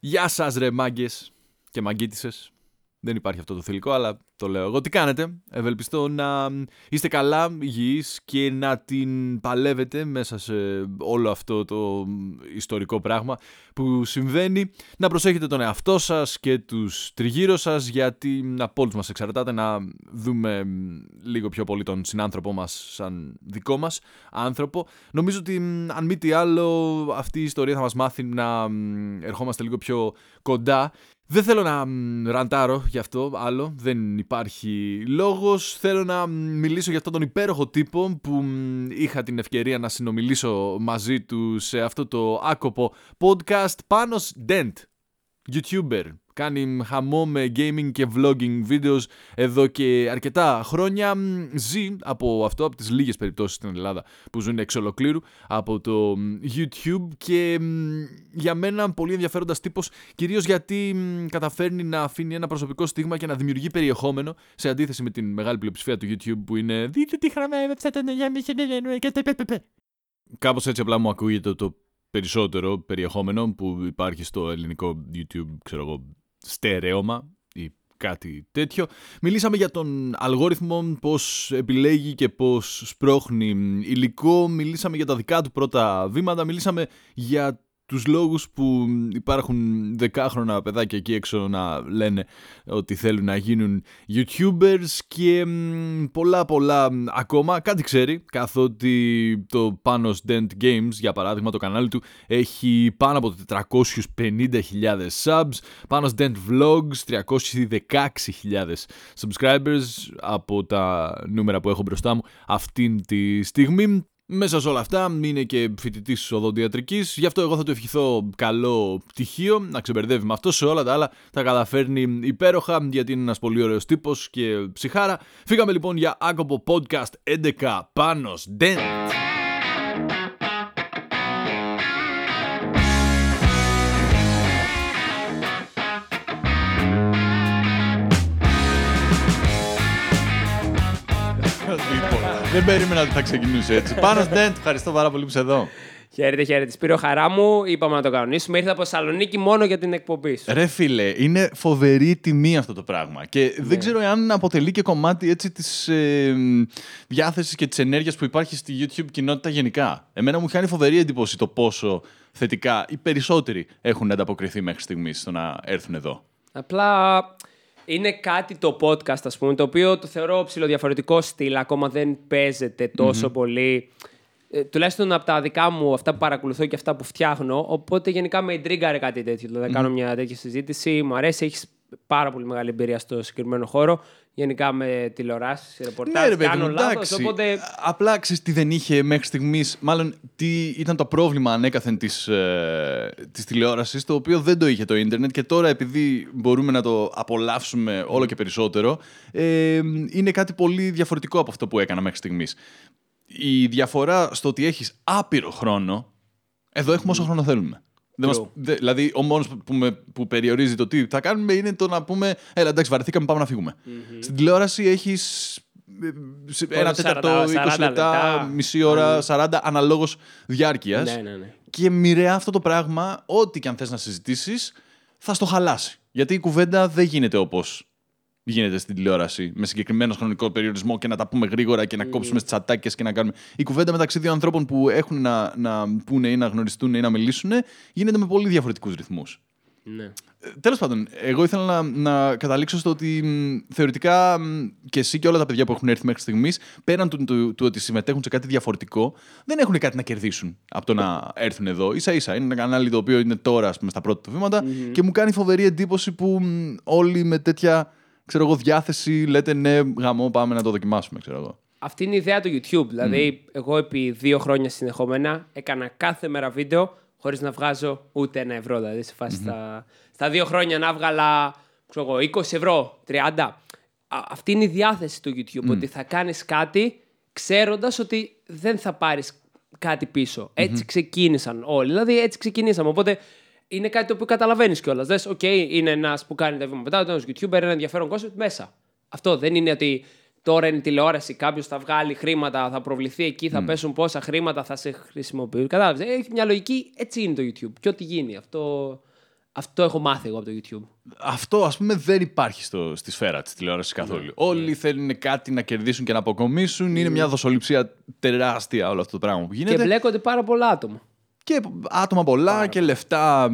Γεια σας ρε μάγκες και μαγκίτισες. Δεν υπάρχει αυτό το θηλυκό, αλλά το λέω εγώ. Τι κάνετε, ευελπιστώ να είστε καλά, υγιείς και να την παλεύετε μέσα σε όλο αυτό το ιστορικό πράγμα που συμβαίνει. Να προσέχετε τον εαυτό σας και τους τριγύρω σας, γιατί από όλους μας εξαρτάται να δούμε λίγο πιο πολύ τον συνάνθρωπό μας σαν δικό μας άνθρωπο. Νομίζω ότι αν μη τι άλλο αυτή η ιστορία θα μας μάθει να ερχόμαστε λίγο πιο κοντά δεν θέλω να ραντάρω γι' αυτό άλλο, δεν υπάρχει λόγος. Θέλω να μιλήσω για αυτόν τον υπέροχο τύπο που είχα την ευκαιρία να συνομιλήσω μαζί του σε αυτό το άκοπο podcast. Πάνος Dent, YouTuber, κάνει χαμό με gaming και vlogging videos εδώ και αρκετά χρόνια. Ζει από αυτό, από τις λίγες περιπτώσεις στην Ελλάδα που ζουν εξ ολοκλήρου από το YouTube και για μένα πολύ ενδιαφέροντας τύπος κυρίως γιατί καταφέρνει να αφήνει ένα προσωπικό στίγμα και να δημιουργεί περιεχόμενο σε αντίθεση με την μεγάλη πλειοψηφία του YouTube που είναι «Δείτε τι Κάπως έτσι απλά μου ακούγεται το περισσότερο περιεχόμενο που υπάρχει στο ελληνικό YouTube, ξέρω εγώ, στερέωμα ή κάτι τέτοιο. Μιλήσαμε για τον αλγόριθμο, πώς επιλέγει και πώς σπρώχνει υλικό. Μιλήσαμε για τα δικά του πρώτα βήματα. Μιλήσαμε για τους λόγους που υπάρχουν δεκάχρονα παιδάκια εκεί έξω να λένε ότι θέλουν να γίνουν YouTubers και πολλά πολλά ακόμα. Κάτι ξέρει, καθότι το Panos Dent Games, για παράδειγμα, το κανάλι του έχει πάνω από 450.000 subs, Panos Dent Vlogs 316.000 subscribers από τα νούμερα που έχω μπροστά μου αυτήν τη στιγμή. Μέσα σε όλα αυτά είναι και φοιτητή οδοντιατρική, γι' αυτό εγώ θα του ευχηθώ καλό πτυχίο, να ξεμπερδεύει με αυτό. Σε όλα τα άλλα τα καταφέρνει υπέροχα, γιατί είναι ένας πολύ ωραίος τύπος και ψυχάρα. Φύγαμε λοιπόν για άκοπο podcast 11 πάνω Dent. Δεν περίμενα ότι θα ξεκινούσε έτσι. Πάνω Ντέντ, ευχαριστώ πάρα πολύ που είσαι εδώ. Χαίρετε, χαίρετε. Σπύρο χαρά μου. Είπαμε να το κανονίσουμε. Ήρθα από Θεσσαλονίκη μόνο για την εκπομπή σου. Ρε φίλε, είναι φοβερή τιμή αυτό το πράγμα. Και δεν ναι. ξέρω αν αποτελεί και κομμάτι έτσι της ε, διάθεσης και της ενέργειας που υπάρχει στη YouTube κοινότητα γενικά. Εμένα μου κάνει φοβερή εντύπωση το πόσο θετικά οι περισσότεροι έχουν ανταποκριθεί μέχρι στιγμής στο να έρθουν εδώ. Απλά είναι κάτι το podcast, ας πούμε, το οποίο το θεωρώ ψηλοδιαφορετικό στυλ, ακόμα δεν παίζεται πολύ. Ε, τουλάχιστον από τα δικά μου, αυτά που παρακολουθώ και αυτά που φτιάχνω. Οπότε γενικά με εντρίγκαρε κάτι τέτοιο. Δηλαδή, mm κάνω μια τέτοια συζήτηση. Μου αρέσει, έχεις πάρα πολύ μεγάλη εμπειρία στο συγκεκριμένο χώρο. Γενικά με τηλεοράσεις, ρεπορτάζ. Ναι, ρε, κάνω λάθος. Οπότε... Απλά ξέρεις τι δεν είχε μέχρι στιγμής. Μάλλον τι ήταν το πρόβλημα ανέκαθεν της ε, της τηλεόρασης, το οποίο δεν το είχε το ίντερνετ και τώρα επειδή μπορούμε να το απολαύσουμε όλο και περισσότερο, ε, είναι κάτι πολύ διαφορετικό από αυτό που έκανα μέχρι στιγμής. Η διαφορά στο ότι έχεις άπειρο χρόνο, εδώ έχουμε όσο χρόνο θέλουμε. Δεν μας, δε, δηλαδή, ο μόνος που, που περιορίζει το τι θα κάνουμε είναι το να πούμε Έλα, εντάξει, βαρεθήκαμε, πάμε να φύγουμε. Mm-hmm. Στην τηλεόραση έχεις ένα τέταρτο, 20 λεπτά, μισή ώρα, 40 αναλόγως διάρκειας. Ναι, ναι, ναι. Και μοιραία αυτό το πράγμα, ό,τι και αν θες να συζητήσεις, θα στο χαλάσει. Γιατί η κουβέντα δεν γίνεται όπως γίνεται στην τηλεόραση με συγκεκριμένο χρονικό περιορισμό και να τα πούμε γρήγορα και να mm. κόψουμε στις ατάκες και να κάνουμε. Η κουβέντα μεταξύ δύο ανθρώπων που έχουν να, να πούνε ή να γνωριστούν ή να μιλήσουν γίνεται με πολύ διαφορετικούς ρυθμούς. Ναι. Ε, Τέλος πάντων, εγώ ήθελα να, να καταλήξω στο ότι μ, θεωρητικά μ, και εσύ και όλα τα παιδιά που έχουν έρθει μέχρι στιγμής, πέραν του, του, του, ότι συμμετέχουν σε κάτι διαφορετικό, δεν έχουν κάτι να κερδίσουν από το να έρθουν εδώ. σα ίσα είναι ένα κανάλι το οποίο είναι τώρα πούμε, στα πρώτα του βήματα mm-hmm. και μου κάνει φοβερή εντύπωση που μ, όλοι με τέτοια ξέρω εγώ, διάθεση λέτε ναι, γαμό, πάμε να το δοκιμάσουμε, ξέρω εγώ. Αυτή είναι η ιδέα του YouTube. Δηλαδή, εγώ επί δύο χρόνια συνεχόμενα έκανα κάθε μέρα βίντεο χωρίς να βγάζω ούτε ένα ευρώ. Δηλαδή, σε φαση στα, στα δύο χρόνια να βγάλα ξέρω εγώ, 20 ευρώ, 30. αυτή είναι η διάθεση του YouTube. Ότι θα κάνεις κάτι ξέροντας ότι δεν θα πάρεις κάτι πίσω. Έτσι ξεκίνησαν όλοι. Δηλαδή, έτσι ξεκινήσαμε. Οπότε είναι κάτι το οποίο καταλαβαίνεις κιόλας. Δες, οκ, είναι ένας που κάνει τα βήματα μετά, ένας YouTuber, ένα ενδιαφέρον κόσμο μέσα. Αυτό δεν είναι ότι τώρα είναι τηλεόραση, κάποιος θα βγάλει χρήματα, θα προβληθεί εκεί, θα mm. πέσουν πόσα χρήματα θα σε χρησιμοποιούν. Κατάλαβες. Έχει μια λογική, έτσι είναι το YouTube. Και ό,τι γίνει. Αυτό, Αυτό έχω μάθει εγώ από το YouTube. Αυτό, ας πούμε, δεν υπάρχει στο, στη σφαίρα της τηλεόρασης καθόλου. Ναι. Όλοι θέλουν κάτι να κερδίσουν και να αποκομίσουν. Είναι μια δοσοληψία τεράστια όλο αυτό το πράγμα που γίνεται. Και μπλέκονται πάρα πολλά άτομα. Και άτομα πολλά και λεφτά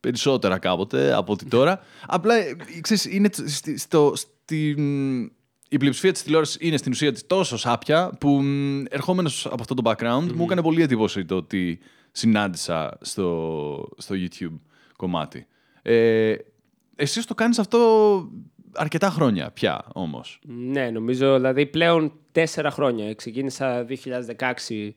περισσότερα κάποτε από ότι τώρα. Απλά, ε, ξέρεις, είναι ts- στη- στο, στην... η πλειοψηφία της τηλεόρασης είναι στην ουσία της τόσο σάπια που μ, ερχόμενος από αυτό το background μου έκανε πολύ εντύπωση το ότι συνάντησα στο, στο YouTube κομμάτι. Ε, εσύ το κάνεις αυτό αρκετά χρόνια πια όμως. Ναι, νομίζω δηλαδή πλέον τέσσερα χρόνια. Ξεκίνησα 2016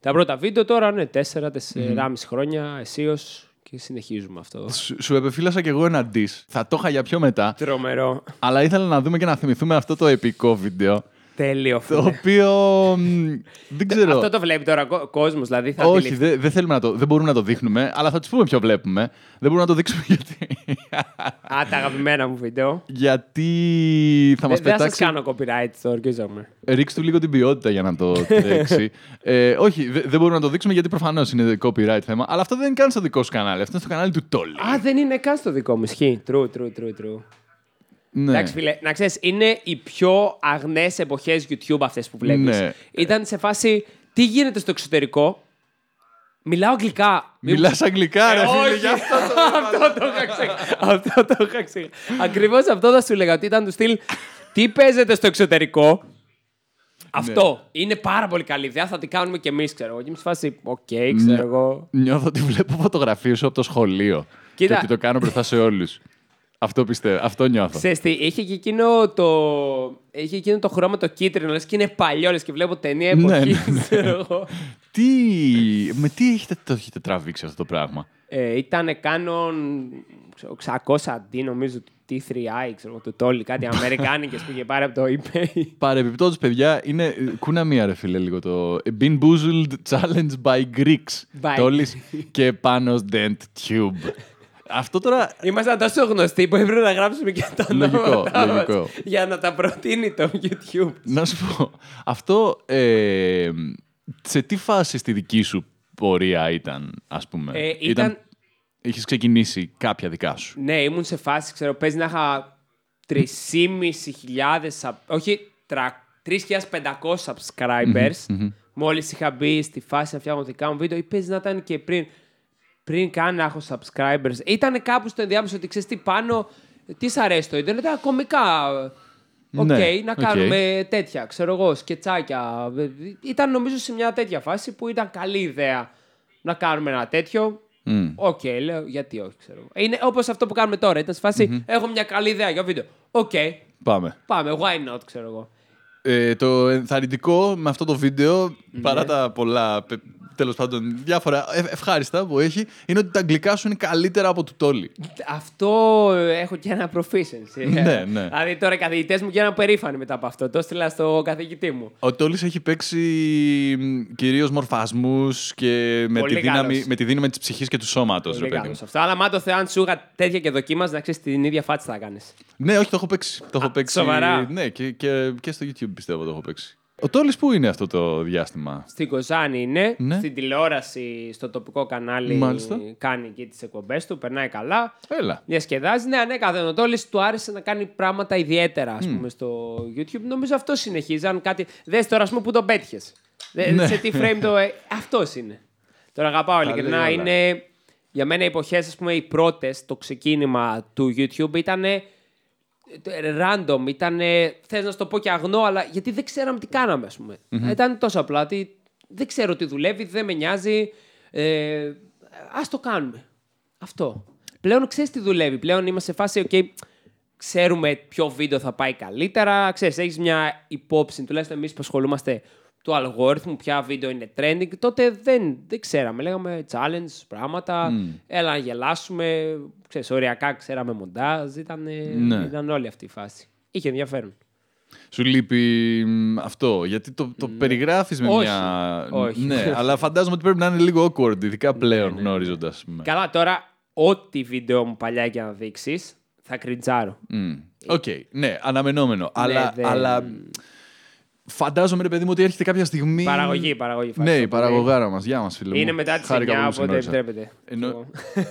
τα πρώτα βίντεο, τώρα ναι, τέσσερα, τεσσεράμιση χρόνια αισίως και συνεχίζουμε αυτό. Σου, σου επεφύλασα κι εγώ ένα diss. Θα το είχα για πιο μετά. Τρομερό. Αλλά ήθελα να δούμε και να θυμηθούμε αυτό το επικό βίντεο. Τέλειο. Το φίλε. οποίο. μ, δεν ξέρω. Αυτό το βλέπει τώρα ο κόσμος, δηλαδή θα Όχι, αντιληφθεί. δεν δεν θέλουμε να το. Δεν μπορούμε να το δείχνουμε, αλλά θα τους πούμε ποιο βλέπουμε. Δεν μπορούμε να το δείξουμε γιατί. Α, τα αγαπημένα μου βίντεο. γιατί θα μας Δεν δεν θα πετάξει. σα κάνω copyright, το ορκίζομαι. Ρίξτε του λίγο την ποιότητα για να το τρέξει. ε, όχι, δε- δεν μπορούμε να το δείξουμε γιατί προφανώς είναι copyright θέμα. Αλλά αυτό δεν είναι καν στο δικό σου κανάλι. Αυτό είναι στο κανάλι του Τόλι. Α, δεν είναι καν στο δικό μου. Ισχύει. True, true, true, true. Ναι. Εντάξει, φίλε, να ξέρεις, είναι οι πιο αγνές εποχές YouTube αυτές που βλέπεις. Ναι. Ήταν σε φάση τι γίνεται στο εξωτερικό; Μιλάω αγγλικά. Μη- Μιλάς αγγλικά, ρε Ε, φίλε, όχι. γι' αυτό το. αυτό το είχα ξεχάσει. αυτό το είχα ξεχάσει. Ακριβώς αυτό θα σου έλεγα. Ότι ήταν του στυλ. Τι παίζεται στο εξωτερικό; Αυτό είναι πάρα πολύ καλή ιδέα. Θα την κάνουμε κι εμείς, ξέρω εγώ. Και είμαι σε φάση. Οκ, ξέρω εγώ. Νιώθω ότι βλέπω φωτογραφίες σου από το σχολείο. Κοίτα. Και ότι το κάνω μπροστά σε όλους. Αυτό πιστεύω. Αυτό νιώθω. Ξέρεις τι, είχε και εκείνο το, είχε εκείνο το χρώμα το κίτρινο, λες και είναι παλιό, λες και βλέπω ταινία Ναι, εποχής, ναι. ξέρω εγώ. Τι. Με τι έχετε, το έχετε τραβήξει αυτό το πράγμα; Ε, ήταν Canon ξέρω, 600D νομίζω του T3i, ξέρω εγώ, του Tolly, κάτι αμερικάνικες που είχε πάρει από το eBay. Παρεμπιπτόντως, παιδιά, είναι. ε, Κούνα μία, ρε φίλε, λίγο το. Been boozled challenge by Greeks. By- Τόλης και πάνω Dent Tube. Αυτό τώρα. Ήμασταν τόσο γνωστοί που έπρεπε να γράψουμε και τα Λογικό, ονόματά μας λογικό. για να τα προτείνει το YouTube. Να σου πω. Αυτό. Ε, σε τι φάση στη δική σου πορεία ήταν, ας πούμε; Ε, ήταν- Είχες ξεκινήσει κάποια δικά σου; Ναι, ήμουν σε φάση, ξέρω, παίζει να είχα 3.500, sub- όχι, τρα- 3.500 subscribers. Μόλις είχα μπει στη φάση να φτιάχνω δικά μου βίντεο ή παίζει να ήταν και πριν, πριν καν να έχω subscribers. Ήταν κάπου στο ενδιάμεσο ότι ξέρεις τι πάνω, τι σ' αρέσει το ίντερνετ, α, κομικά. Οκ, Ναι, να οκ. κάνουμε τέτοια, ξέρω εγώ, σκετσάκια. Ήταν νομίζω σε μια τέτοια φάση που ήταν καλή ιδέα να κάνουμε ένα τέτοιο. Μμ. Οκ, λέω, γιατί όχι, ξέρω εγώ. Είναι όπως αυτό που κάνουμε τώρα. Ήταν σε φαση έχω μια καλή ιδέα για βίντεο. Οκ, Πάμε. πάμε, why not, ξέρω εγώ. Ε, το ενθαρρυντικό με αυτό το βίντεο, Ναι. παρά τα πολλά τέλος πάντων διάφορα ε, ευχάριστα που έχει, είναι ότι τα αγγλικά σου είναι καλύτερα από του Τόλι. Αυτό ε, έχω και ένα proficiency. Ναι, ναι. Δηλαδή τώρα οι καθηγητές μου γίνανε περήφανοι μετά από αυτό. Το έστειλα στο καθηγητή μου. Ο Τόλις έχει παίξει κυρίως μορφασμούς και με Πολύ τη, δύναμη, καλός. με τη δύναμη της ψυχής και του σώματος. Πολύ καλός αυτό. Αλλά άμα το Θεάν σου είχα τέτοια και δοκίμαζε να ξέρεις την ίδια φάτσα θα κάνεις. Ναι, όχι, το έχω παίξει. Το έχω παίξει σοβαρά; Ναι, και, και, και στο YouTube πιστεύω το έχω παίξει. Ο Τόλι πού είναι αυτό το διάστημα; Στην Κοζάνη είναι, Ναι. στην τηλεόραση, στο τοπικό κανάλι Μάλιστα. κάνει εκεί τις εκπομπές του, περνάει καλά. Έλα. Διασκεδάζει. Ναι, ανέκαθεν ο Τόλης του άρεσε να κάνει πράγματα ιδιαίτερα ας πούμε, στο YouTube. Νομίζω αυτό συνεχίζει. Αν κάτι. Δες τώρα, ας πούμε, που τον πέτυχες. Ναι. Σε τι frame το. Ε, αυτός είναι. Τον αγαπάω λέει ειλικρινά. όλα. Είναι. Για μένα οι εποχές, ας πούμε, οι πρώτες, το ξεκίνημα του YouTube ήταν random, ήταν. Θες να σου το πω και αγνό, αλλά γιατί δεν ξέραμε τι κάναμε, ας πούμε. Ήταν τόσο απλά ότι δεν ξέρω τι δουλεύει, δεν με νοιάζει. Ε, Α το κάνουμε. Αυτό. Πλέον ξέρεις τι δουλεύει. Πλέον είμαστε σε φάση, OK, ξέρουμε ποιο βίντεο θα πάει καλύτερα. Ξέρεις, έχεις μια υπόψη, τουλάχιστον εμείς που ασχολούμαστε του αλγόριθμου, ποια βίντεο είναι trending. Τότε δεν, δεν ξέραμε. Λέγαμε challenge, πράγματα, έλα να γελάσουμε. Ξέρεις, οριακά ξέραμε μοντάζ. Ήταν, Ναι. ήταν όλη αυτή η φάση. Είχε ενδιαφέρον. Σου λείπει μ, αυτό, γιατί το, το περιγράφεις με Όχι. μια... Όχι. Ναι, αλλά φαντάζομαι ότι πρέπει να είναι λίγο awkward, ειδικά πλέον γνωρίζοντας. με. Καλά, τώρα, ό,τι βίντεο μου παλιά και να δείξεις, θα κριντζάρω. Μμ. Οκ, ναι, αναμενόμενο. αλλά, δεν- αλλά Φαντάζομαι, ρε παιδί μου, ότι έρχεται κάποια στιγμή. Παραγωγή, παραγωγή. Ναι, η παραγωγάρα μας. Γεια μας, φίλε. μου. Είναι μετά τις 9, Χάρηκα που οπότε γνώρισα. επιτρέπεται. Εννο-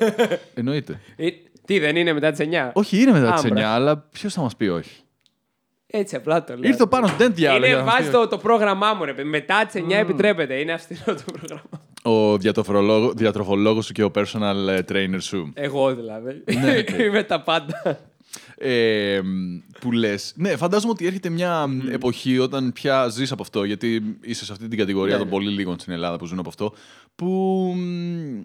Εννοείται. Ε, Τι δεν είναι μετά τις 9. Όχι, είναι μετά τις 9, Άμπρα. αλλά ποιος θα μας πει όχι; Έτσι απλά το λέω. Ήρθε ο PanosDent για άλλο. Είναι για να μας βάζεις πει το, το πρόγραμμά μου, ρε παιδί. Μετά τις 9 επιτρέπεται. Είναι αυστηρό το πρόγραμμα. Ο διατροφολόγο- διατροφολόγος σου και ο personal ε, trainer σου. Εγώ δηλαδή. Ναι, οκ. Είμαι τα πάντα. Ε, που λες. Ναι, φαντάζομαι ότι έρχεται μια εποχή όταν πια ζεις από αυτό, γιατί είσαι σε αυτή την κατηγορία Ναι, των ναι. πολύ λίγων στην Ελλάδα που ζουν από αυτό, που μ,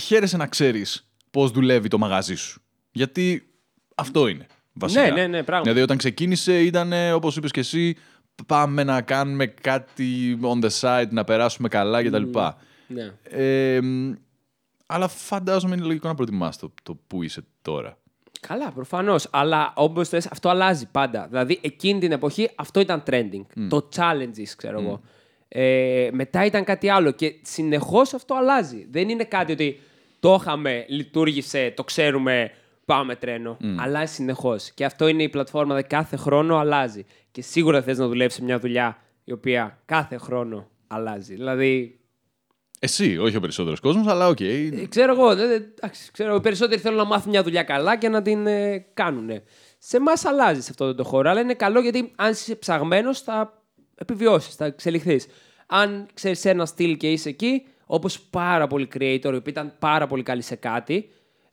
χαίρεσαι να ξέρεις πώς δουλεύει το μαγαζί σου. Γιατί αυτό είναι. Βασικά. Ναι, ναι, ναι, πράγματι. Δηλαδή, όταν ξεκίνησε, ήταν όπως είπες και εσύ, πάμε να κάνουμε κάτι on the side, να περάσουμε καλά κτλ. Ναι. Ε, μ, αλλά φαντάζομαι είναι λογικό να προτιμάς το, το που είσαι τώρα. Καλά, προφανώς. Αλλά όπως θες, αυτό αλλάζει πάντα. Δηλαδή, εκείνη την εποχή αυτό ήταν trending. Το challenges, ξέρω εγώ. Ε, μετά ήταν κάτι άλλο και συνεχώς αυτό αλλάζει. Δεν είναι κάτι ότι το είχαμε, λειτουργήσε, το ξέρουμε, πάμε τρένο. Αλλάζει συνεχώς. Και αυτό είναι η πλατφόρμα, δηλαδή κάθε χρόνο αλλάζει. Και σίγουρα θες να δουλεύει σε μια δουλειά η οποία κάθε χρόνο αλλάζει. Δηλαδή, Εσύ, όχι ο περισσότερος κόσμος, αλλά οκ. ε, ξέρω εγώ, δε- δε- εντάξει, ξέρω, οι περισσότεροι θέλουν να μάθουν μια δουλειά καλά και να την ε, κάνουν. Σε εμάς αλλάζει σε αυτό το χώρο, αλλά είναι καλό γιατί αν είσαι ψαγμένος θα επιβιώσεις, θα εξελιχθείς. Αν ξέρεις ένα στυλ και είσαι εκεί, όπως πάρα πολλοί creator, οι οποίοι ήταν πάρα πολύ καλοί σε κάτι,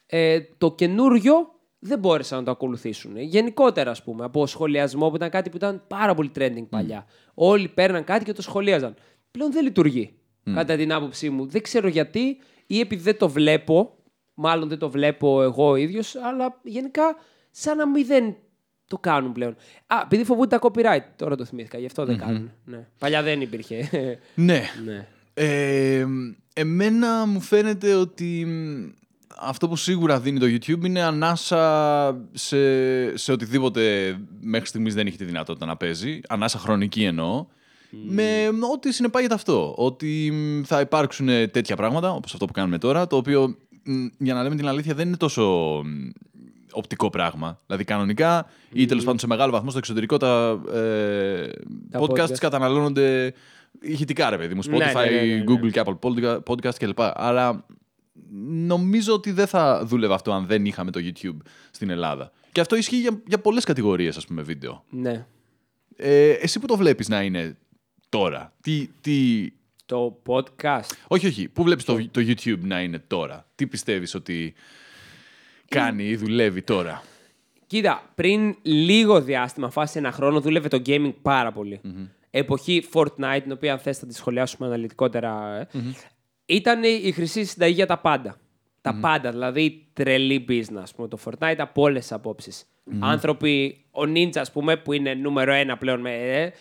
ε, το καινούριο δεν μπόρεσαν να το ακολουθήσουν. Γενικότερα, ας πούμε, από σχολιασμό που ήταν κάτι που ήταν πάρα πολύ trending παλιά. Όλοι παίρναν κάτι και το σχολίαζαν. Πλέον δεν λειτουργεί, κατά την άποψή μου. Δεν ξέρω γιατί ή επειδή δεν το βλέπω, μάλλον δεν το βλέπω εγώ ο ίδιος, αλλά γενικά σαν να μην δεν το κάνουν πλέον. Α, επειδή φοβούνται τα copyright, τώρα το θυμήθηκα, γι' αυτό δεν κάνουν. Ναι. Παλιά δεν υπήρχε. Ναι. ναι. Ε, εμένα μου φαίνεται ότι μ, αυτό που σίγουρα δίνει το YouTube είναι ανάσα σε, σε οτιδήποτε μέχρι στιγμής δεν έχει τη δυνατότητα να παίζει. Ανάσα χρονική εννοώ. Με ό,τι συνεπάγεται αυτό. Ότι μ, θα υπάρξουν τέτοια πράγματα, όπως αυτό που κάνουμε τώρα, το οποίο, μ, για να λέμε την αλήθεια, δεν είναι τόσο μ, οπτικό πράγμα. Δηλαδή, κανονικά ή τέλος πάντων σε μεγάλο βαθμό στο εξωτερικό τα, ε, Τα podcasts podcast. καταναλώνονται ηχητικά, ρε παιδί μου. Ναι, Spotify, ναι, ναι, ναι, ναι. Google και Apple podca- podcast κλπ. Άρα νομίζω ότι δεν θα δούλευε αυτό αν δεν είχαμε το YouTube στην Ελλάδα. Και αυτό ισχύει για, για πολλές κατηγορίες, ας πούμε, βίντεο. ναι. Ε, εσύ που το βλέπεις να είναι τώρα. Τι, τι... Το podcast. Όχι, όχι. Πού βλέπεις το, το YouTube να είναι τώρα; Τι πιστεύεις ότι κάνει ή δουλεύει τώρα; Κοίτα, πριν λίγο διάστημα, φάση ένα χρόνο, δούλευε το gaming πάρα πολύ. Εποχή Fortnite, την οποία αν θες θα τη σχολιάσουμε αναλυτικότερα. ε, Ήταν η χρυσή συνταγή για τα πάντα. Τα πάντα, δηλαδή τρελή business, ας πούμε, το Fortnite από όλες τις απόψεις. Άνθρωποι, ο Ninja, ας πούμε, που είναι νούμερο ένα πλέον με. ε,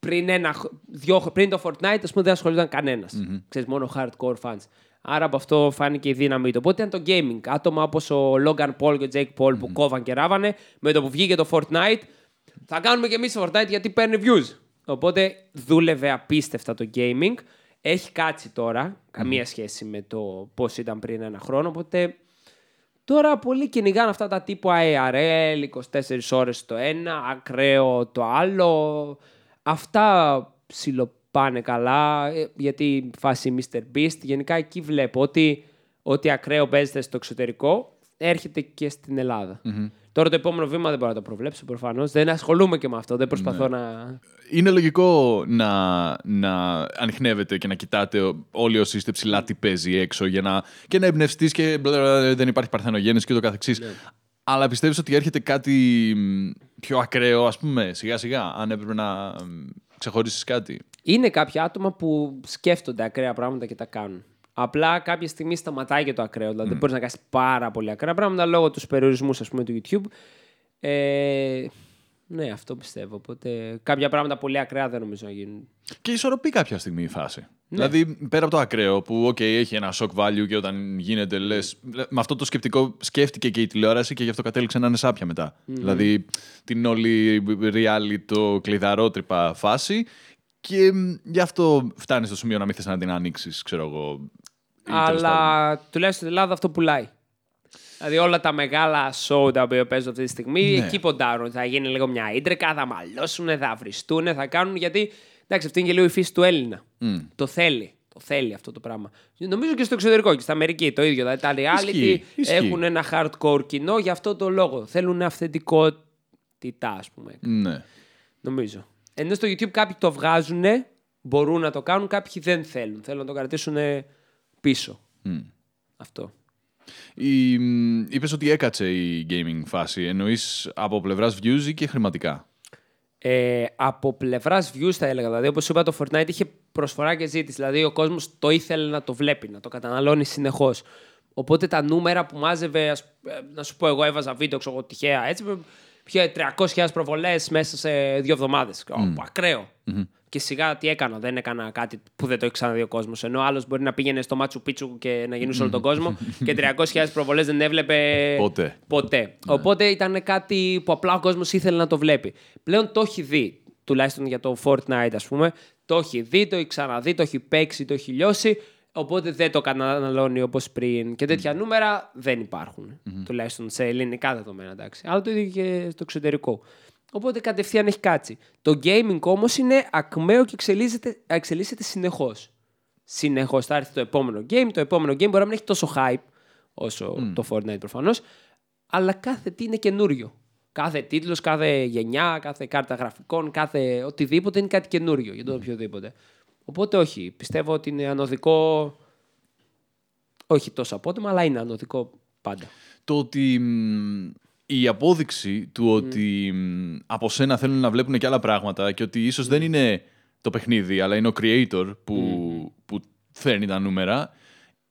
πριν, ένα, χ- δυο, χ- πριν το Fortnite, ας πούμε, δεν ασχολούνταν κανένας. Ξέρεις, μόνο hardcore fans. Άρα από αυτό φάνηκε η δύναμη του. Οπότε ήταν το gaming. Άτομα όπως ο Logan Paul και ο Jake Paul που κόβαν και ράβανε, με το που βγήκε το Fortnite, θα κάνουμε και εμείς το Fortnite γιατί παίρνει views. Οπότε δούλευε απίστευτα το gaming. Έχει κάτσει τώρα, καμία σχέση με το πώς ήταν πριν ένα χρόνο, οπότε Τώρα πολλοί κυνηγάνε αυτά τα τύπου ARL, 24 ώρες το ένα, ακραίο το άλλο. Αυτά ψιλοπάνε καλά, ε, γιατί η φάση Mr. Beast, γενικά εκεί βλέπω ότι ό,τι ακραίο παίζεται στο εξωτερικό έρχεται και στην ελλαδα Τώρα το επόμενο βήμα δεν μπορώ να το προβλέψω προφανώς. Δεν ασχολούμαι και με αυτό. Δεν προσπαθώ να. Είναι λογικό να, να ανοιχνεύετε και να κοιτάτε όλοι όσοι είστε ψηλά τι παίζει έξω για να, και να εμπνευστείς και μπλα, δεν υπάρχει παρθενογέννηση και το καθεξής. Αλλά πιστεύεις ότι έρχεται κάτι μ, πιο ακραίο, ας πούμε, σιγά σιγά, αν έπρεπε να μ, ξεχωρίσεις κάτι; Είναι κάποια άτομα που σκέφτονται ακραία πράγματα και τα κάνουν. Απλά κάποια στιγμή σταματάει και το ακραίο. Δηλαδή δεν μπορείς να κάνεις πάρα πολύ ακραία πράγματα λόγω τους περιορισμούς του YouTube. Ε, ναι, αυτό πιστεύω. Οπότε κάποια πράγματα πολύ ακραία δεν νομίζω να γίνουν. Και ισορροπεί κάποια στιγμή η φάση. Δηλαδή, πέρα από το ακραίο που okay, έχει ένα shock value και όταν γίνεται, λες. Με αυτό το σκεπτικό σκέφτηκε και η τηλεόραση και γι' αυτό κατέληξε να είναι σάπια μετά. Δηλαδή, την όλη reality, το κλειδαρότρυπα φάση. Και μ, γι' αυτό φτάνει στο σημείο να μην θες να την ανοίξεις, ξέρω εγώ. ή τέλος πάντων. Αλλά τουλάχιστον στην Ελλάδα αυτό πουλάει. Δηλαδή όλα τα μεγάλα show τα οποία παίζουν αυτή τη στιγμή, Ναι. εκεί ποντάρουν. Θα γίνει λίγο μια ίντρεκα, θα μαλώσουν, θα βριστούν, θα κάνουν. Γιατί εντάξει, αυτή είναι και λίγο η φύση του Έλληνα. Το θέλει. Το θέλει αυτό το πράγμα. Νομίζω και στο εξωτερικό και στην Αμερική το ίδιο. Δηλαδή τα reality Ισχύει, ισχύει. έχουν ένα hardcore κοινό για αυτό το λόγο. Θέλουν αυθεντικότητα, ας πούμε. Ναι. Νομίζω. Ενώ στο YouTube κάποιοι το βγάζουν, μπορούν να το κάνουν, κάποιοι δεν θέλουν. Θέλουν να το κρατήσουν πίσω. Αυτό. Η, είπες ότι έκατσε η gaming φάση. Εννοείς από πλευράς views ή και χρηματικά; Ε, από πλευράς views θα έλεγα. Δηλαδή, όπως είπα, το Fortnite είχε προσφορά και ζήτηση. Δηλαδή, ο κόσμος το ήθελε να το βλέπει, να το καταναλώνει συνεχώς. Οπότε τα νούμερα που μάζευε, ας, ε, να σου πω, εγώ έβαζα βίντεο, ξέρω εγώ, τυχαία έτσι. Είχε 300.000 προβολές μέσα σε δύο εβδομάδες. Ακραίο. Και σιγά τι έκανα, δεν έκανα κάτι που δεν το έχει ξαναδεί ο κόσμος. Ενώ άλλος μπορεί να πήγαινε στο Μάτσου Πίτσου και να γεννούσε όλο τον κόσμο και 300.000 προβολές δεν έβλεπε Ποτέ. Ποτέ. Οπότε ήταν κάτι που απλά ο κόσμος ήθελε να το βλέπει. Πλέον το έχει δει, τουλάχιστον για το Fortnite, ας πούμε. Το έχει δει, το έχει ξαναδεί, το έχει παίξει, το έχει λιώσει. Οπότε δεν το καταναλώνει όπως πριν. Και τέτοια νούμερα δεν υπάρχουν. Τουλάχιστον σε ελληνικά δεδομένα, εντάξει. Αλλά το ίδιο και στο εξωτερικό. Οπότε κατευθείαν έχει κάτσει. Το gaming όμως είναι ακμαίο και εξελίσσεται, εξελίσσεται συνεχώς. Συνεχώς θα έρθει το επόμενο game. Το επόμενο game μπορεί να μην έχει τόσο hype όσο το Fortnite προφανώς. Αλλά κάθε τι είναι καινούριο. Κάθε τίτλος, κάθε γενιά, κάθε κάρτα γραφικών, κάθε οτιδήποτε είναι κάτι καινούριο για το οποιοδήποτε. Οπότε όχι. Πιστεύω ότι είναι ανωδικό. Όχι τόσο απότομα, αλλά είναι ανωδικό πάντα. Το ότι μ, η απόδειξη του ότι μ, από σένα θέλουν να βλέπουν και άλλα πράγματα και ότι ίσως δεν είναι το παιχνίδι, αλλά είναι ο creator που, που φέρνει τα νούμερα,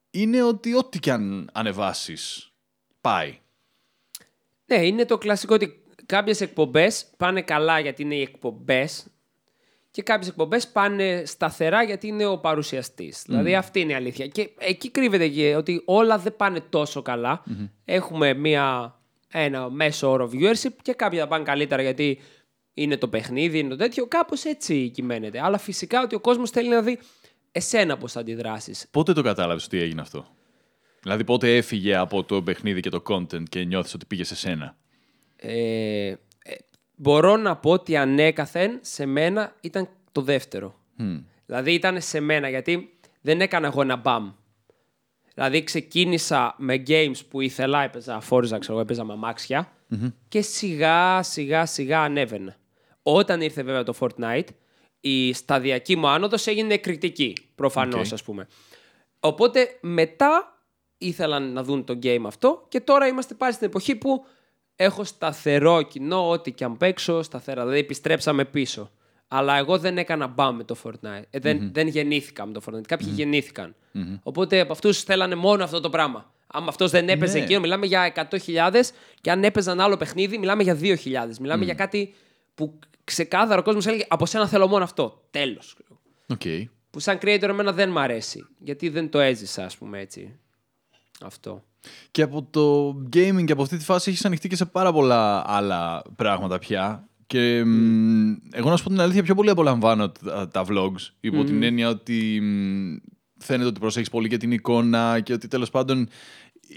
είναι ότι ό,τι και αν ανεβάσεις, πάει. Ναι, είναι το κλασικό ότι κάποιες εκπομπές πάνε καλά γιατί είναι οι εκπομπές και κάποιες εκπομπές πάνε σταθερά γιατί είναι ο παρουσιαστής. Δηλαδή αυτή είναι η αλήθεια. Και εκεί κρύβεται και ότι όλα δεν πάνε τόσο καλά. Έχουμε μία, ένα μέσο όρο viewership και κάποια θα πάνε καλύτερα γιατί είναι το παιχνίδι, είναι το τέτοιο. Κάπως έτσι κυμαίνεται. Αλλά φυσικά ότι ο κόσμος θέλει να δει εσένα πώς θα αντιδράσεις. Πότε το κατάλαβες ότι έγινε αυτό; Δηλαδή πότε έφυγε από το παιχνίδι και το content και νιώθεις ότι πήγες σε σένα; Ε, ε, μπορώ να πω ότι ανέκαθεν σε μένα ήταν το δεύτερο. Δηλαδή ήταν σε μένα γιατί δεν έκανα εγώ ένα μπαμ. Δηλαδή ξεκίνησα με games που ήθελα, έπαιζα Forza, ξέρω εγώ, έπαιζα με αμαξια και σιγά σιγά σιγά ανέβαινα. Όταν ήρθε βέβαια το Fortnite, η σταδιακή μου άνοδος έγινε κριτική, προφανώς Οκ. ας πούμε. Οπότε μετά ήθελαν να δουν το game αυτό και τώρα είμαστε πάλι στην εποχή που έχω σταθερό κοινό, ό,τι και αν παίξω, σταθερά. Δηλαδή επιστρέψαμε πίσω. Αλλά εγώ δεν έκανα μπαμ με το Fortnite. Ε, δεν, δεν γεννήθηκα με το Fortnite. Κάποιοι γεννήθηκαν. Οπότε από αυτούς θέλανε μόνο αυτό το πράγμα. Αν αυτός δεν έπαιζε Ναι. εκείνο, μιλάμε για 100.000 και αν έπαιζαν άλλο παιχνίδι, μιλάμε για 2.000. Μιλάμε για κάτι που ξεκάθαρα ο κόσμος έλεγε Από σένα θέλω μόνο αυτό. Τέλος. Οκ. Που σαν creator εμένα δεν μ' αρέσει. Γιατί δεν το έζησα, ας πούμε έτσι. Αυτό. Και από το gaming και από αυτή τη φάση έχεις ανοιχτεί και σε πάρα πολλά άλλα πράγματα πια. Και μ, εγώ να σου πω την αλήθεια, πιο πολύ απολαμβάνω τα, τα vlogs. Υπό την έννοια ότι μ, φαίνεται ότι προσέχεις πολύ και την εικόνα και ότι τέλος πάντων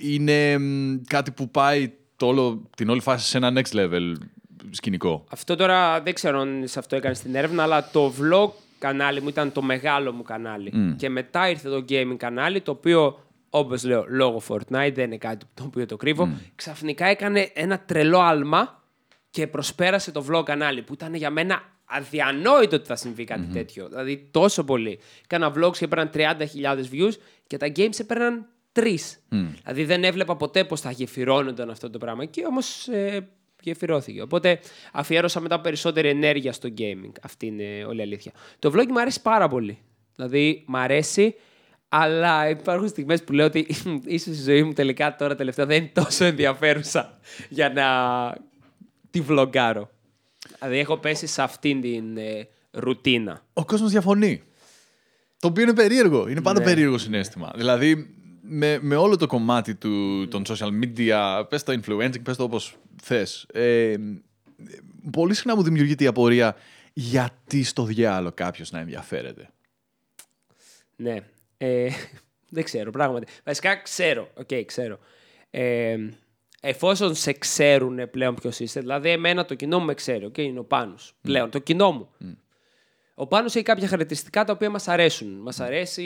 είναι μ, κάτι που πάει το όλο, την όλη φάση σε ένα next level σκηνικό. Αυτό τώρα δεν ξέρω αν σε αυτό έκανες την έρευνα, αλλά το vlog κανάλι μου ήταν το μεγάλο μου κανάλι. Και μετά ήρθε το gaming κανάλι, το οποίο, όπως λέω, λόγω Fortnite, δεν είναι κάτι το οποίο το κρύβω. Ξαφνικά έκανε ένα τρελό άλμα και προσπέρασε το vlog κανάλι, που ήταν για μένα αδιανόητο ότι θα συμβεί κάτι τέτοιο. Δηλαδή τόσο πολύ. Κάνα vlogs και έπαιρναν 30.000 views και τα games έπαιρναν 3. Δηλαδή δεν έβλεπα ποτέ πώς θα γεφυρώνονταν αυτό το πράγμα. Και όμως ε, γεφυρώθηκε. Οπότε αφιέρωσα μετά περισσότερη ενέργεια στο gaming. Αυτή είναι όλη η αλήθεια. Το vlog μου αρέσει πάρα πολύ. Δηλαδή, μ' αρέσει, αλλά υπάρχουν στιγμές που λέω ότι ίσως η ζωή μου τελικά τώρα τελευταία δεν είναι τόσο ενδιαφέρουσα για να τη βλογκάρω. Δηλαδή, έχω πέσει σε αυτήν την ε, ρουτίνα. Ο κόσμος διαφωνεί. Το οποίο είναι περίεργο. Είναι πάντα Ναι. περίεργο συναίσθημα. Δηλαδή, με, με όλο το κομμάτι του, των social media, πες το influencing, πες το όπως θες, ε, πολύ συχνά μου δημιουργείται η απορία γιατί στο διάολο κάποιος να ενδιαφέρεται. Ναι. Ε, δεν ξέρω, πράγματι. Βασικά ξέρω. Οκ, ξέρω. Ε, εφόσον σε ξέρουν πλέον ποιος είσαι, δηλαδή εμένα το κοινό μου με ξέρει, okay, είναι ο Πάνος, πλέον, το κοινό μου. Ο Πάνος έχει κάποια χαρακτηριστικά τα οποία μας αρέσουν. Μας αρέσει